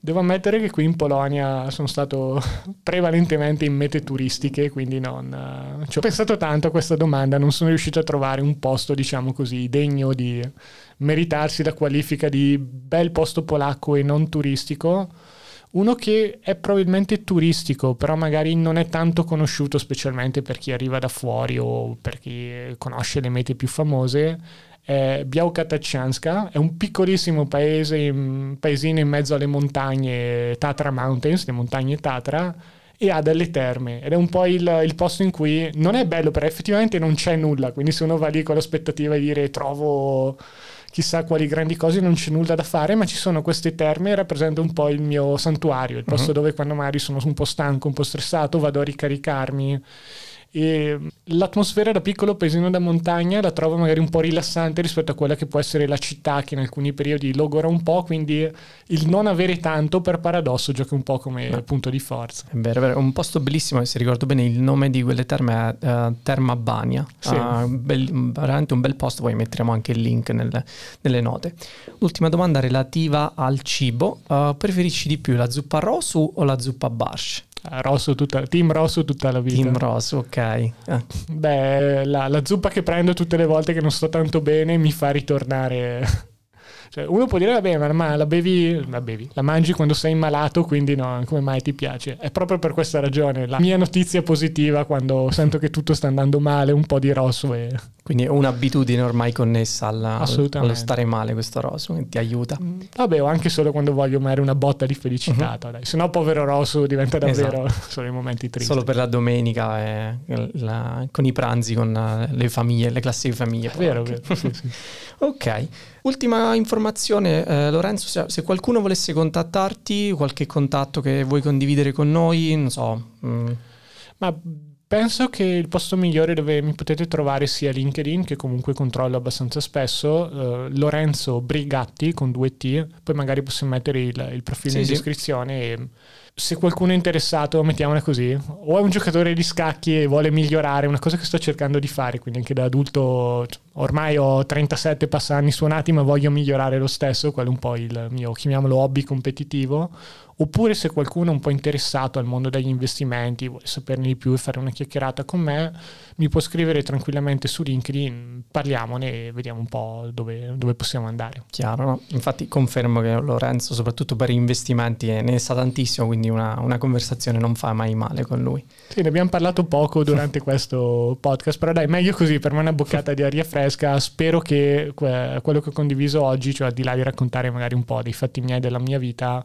Devo ammettere che qui in Polonia sono stato prevalentemente in mete turistiche, quindi non, uh, ci ho pensato tanto a questa domanda, non sono riuscito a trovare un posto, diciamo così, degno di meritarsi la qualifica di bel posto polacco e non turistico uno che è probabilmente turistico, però magari non è tanto conosciuto, specialmente per chi arriva da fuori o per chi conosce le mete più famose, è Białkatacianska, è un piccolissimo paese, paesino in mezzo alle montagne Tatra Mountains, le montagne Tatra, e ha delle terme. Ed è un po' il, il, posto in cui non è bello perché effettivamente non c'è nulla, quindi se uno va lì con l'aspettativa di dire trovo chissà quali grandi cose, non c'è nulla da fare, ma ci sono queste terme e rappresenta un po' il mio santuario, il posto uh-huh. dove quando magari sono un po' stanco, un po' stressato, vado a ricaricarmi e l'atmosfera da piccolo paesino da montagna la trovo magari un po' rilassante rispetto a quella che può essere la città che in alcuni periodi logora un po', quindi il non avere tanto per paradosso gioca un po' come no. punto di forza. È vero, è vero, un posto bellissimo, se ricordo bene il nome di quelle terme è uh, Terma Bania, sì. uh, bel, veramente un bel posto, poi metteremo anche il link nelle, nelle note. Ultima domanda relativa al cibo, uh, preferisci di più la zuppa rosu o la zuppa barsh? Rosso tutta, team rosso tutta la vita. Team rosso, ok. Eh. Beh, la, la, zuppa che prendo tutte le volte che non sto tanto bene mi fa ritornare. Cioè, uno può dire, vabbè, ma, la, bevi, la bevi, la mangi quando sei malato, quindi no, come mai ti piace? È proprio per questa ragione. La mia notizia positiva quando sento che tutto sta andando male, un po' di rosso e quindi è un'abitudine ormai connessa alla, allo stare male questo Rosu, che ti aiuta. Mm, vabbè, o anche solo quando voglio magari una botta di felicità, uh-huh. se no povero Rosu diventa davvero esatto. solo i momenti tristi. Solo per la domenica e la, con i pranzi, con eh, le famiglie, le classiche famiglie. È vero, vero. Sì, sì. ok, ultima informazione, eh, Lorenzo, se, qualcuno volesse contattarti, qualche contatto che vuoi condividere con noi, non so... Mm. Ma Penso che il posto migliore dove mi potete trovare sia LinkedIn, che comunque controllo abbastanza spesso, eh, Lorenzo Brigatti con due T, poi magari possiamo mettere il, il profilo sì, in sì. descrizione. E se qualcuno è interessato, mettiamola così, o è un giocatore di scacchi e vuole migliorare, una cosa che sto cercando di fare, quindi anche da adulto, ormai ho 37 passanni suonati, ma voglio migliorare lo stesso, quello è un po' il mio, chiamiamolo hobby competitivo, oppure se qualcuno è un po' interessato al mondo degli investimenti, vuole saperne di più e fare una chiacchierata con me, mi può scrivere tranquillamente su LinkedIn, parliamone e vediamo un po' dove, dove possiamo andare. Chiaro, no? infatti confermo che Lorenzo, soprattutto per investimenti, ne sa tantissimo, quindi una, una, conversazione non fa mai male con lui. Sì, ne abbiamo parlato poco durante questo podcast, però dai, meglio così, per me è una boccata di aria fresca, spero che quello che ho condiviso oggi, cioè al di là di raccontare magari un po' dei fatti miei della mia vita,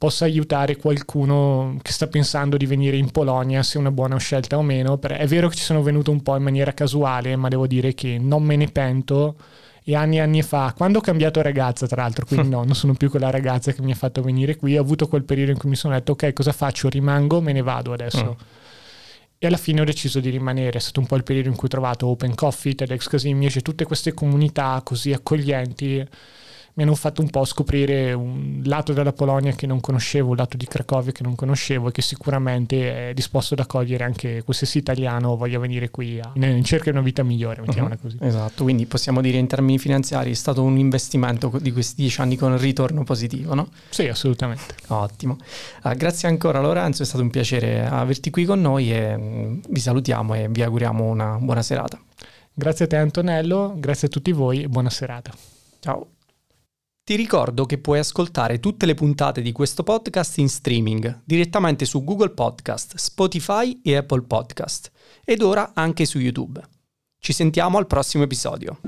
possa aiutare qualcuno che sta pensando di venire in Polonia, se è una buona scelta o meno. È vero che ci sono venuto un po' in maniera casuale, ma devo dire che non me ne pento. E anni e anni fa, quando ho cambiato ragazza, tra l'altro, quindi no, non sono più quella ragazza che mi ha fatto venire qui, ho avuto quel periodo in cui mi sono detto, ok, cosa faccio? Rimango, me ne vado adesso. Mm. E alla fine ho deciso di rimanere. È stato un po' il periodo in cui ho trovato Open Coffee, TEDx Casimir, cioè tutte queste comunità così accoglienti mi hanno fatto un po' scoprire un lato della Polonia che non conoscevo, un lato di Cracovia che non conoscevo e che sicuramente è disposto ad accogliere anche qualsiasi italiano voglia venire qui a, in cerca di una vita migliore, mettiamola uh-huh. così. Esatto, quindi possiamo dire in termini finanziari è stato un investimento di questi dieci anni con ritorno positivo, no? Sì, assolutamente. Ottimo. Uh, grazie ancora Lorenzo, è stato un piacere averti qui con noi e um, vi salutiamo e vi auguriamo una buona serata. Grazie a te Antonello, grazie a tutti voi e buona serata. Ciao. Ti ricordo che puoi ascoltare tutte le puntate di questo podcast in streaming direttamente su Google Podcast, Spotify e Apple Podcast ed ora anche su YouTube. Ci sentiamo al prossimo episodio.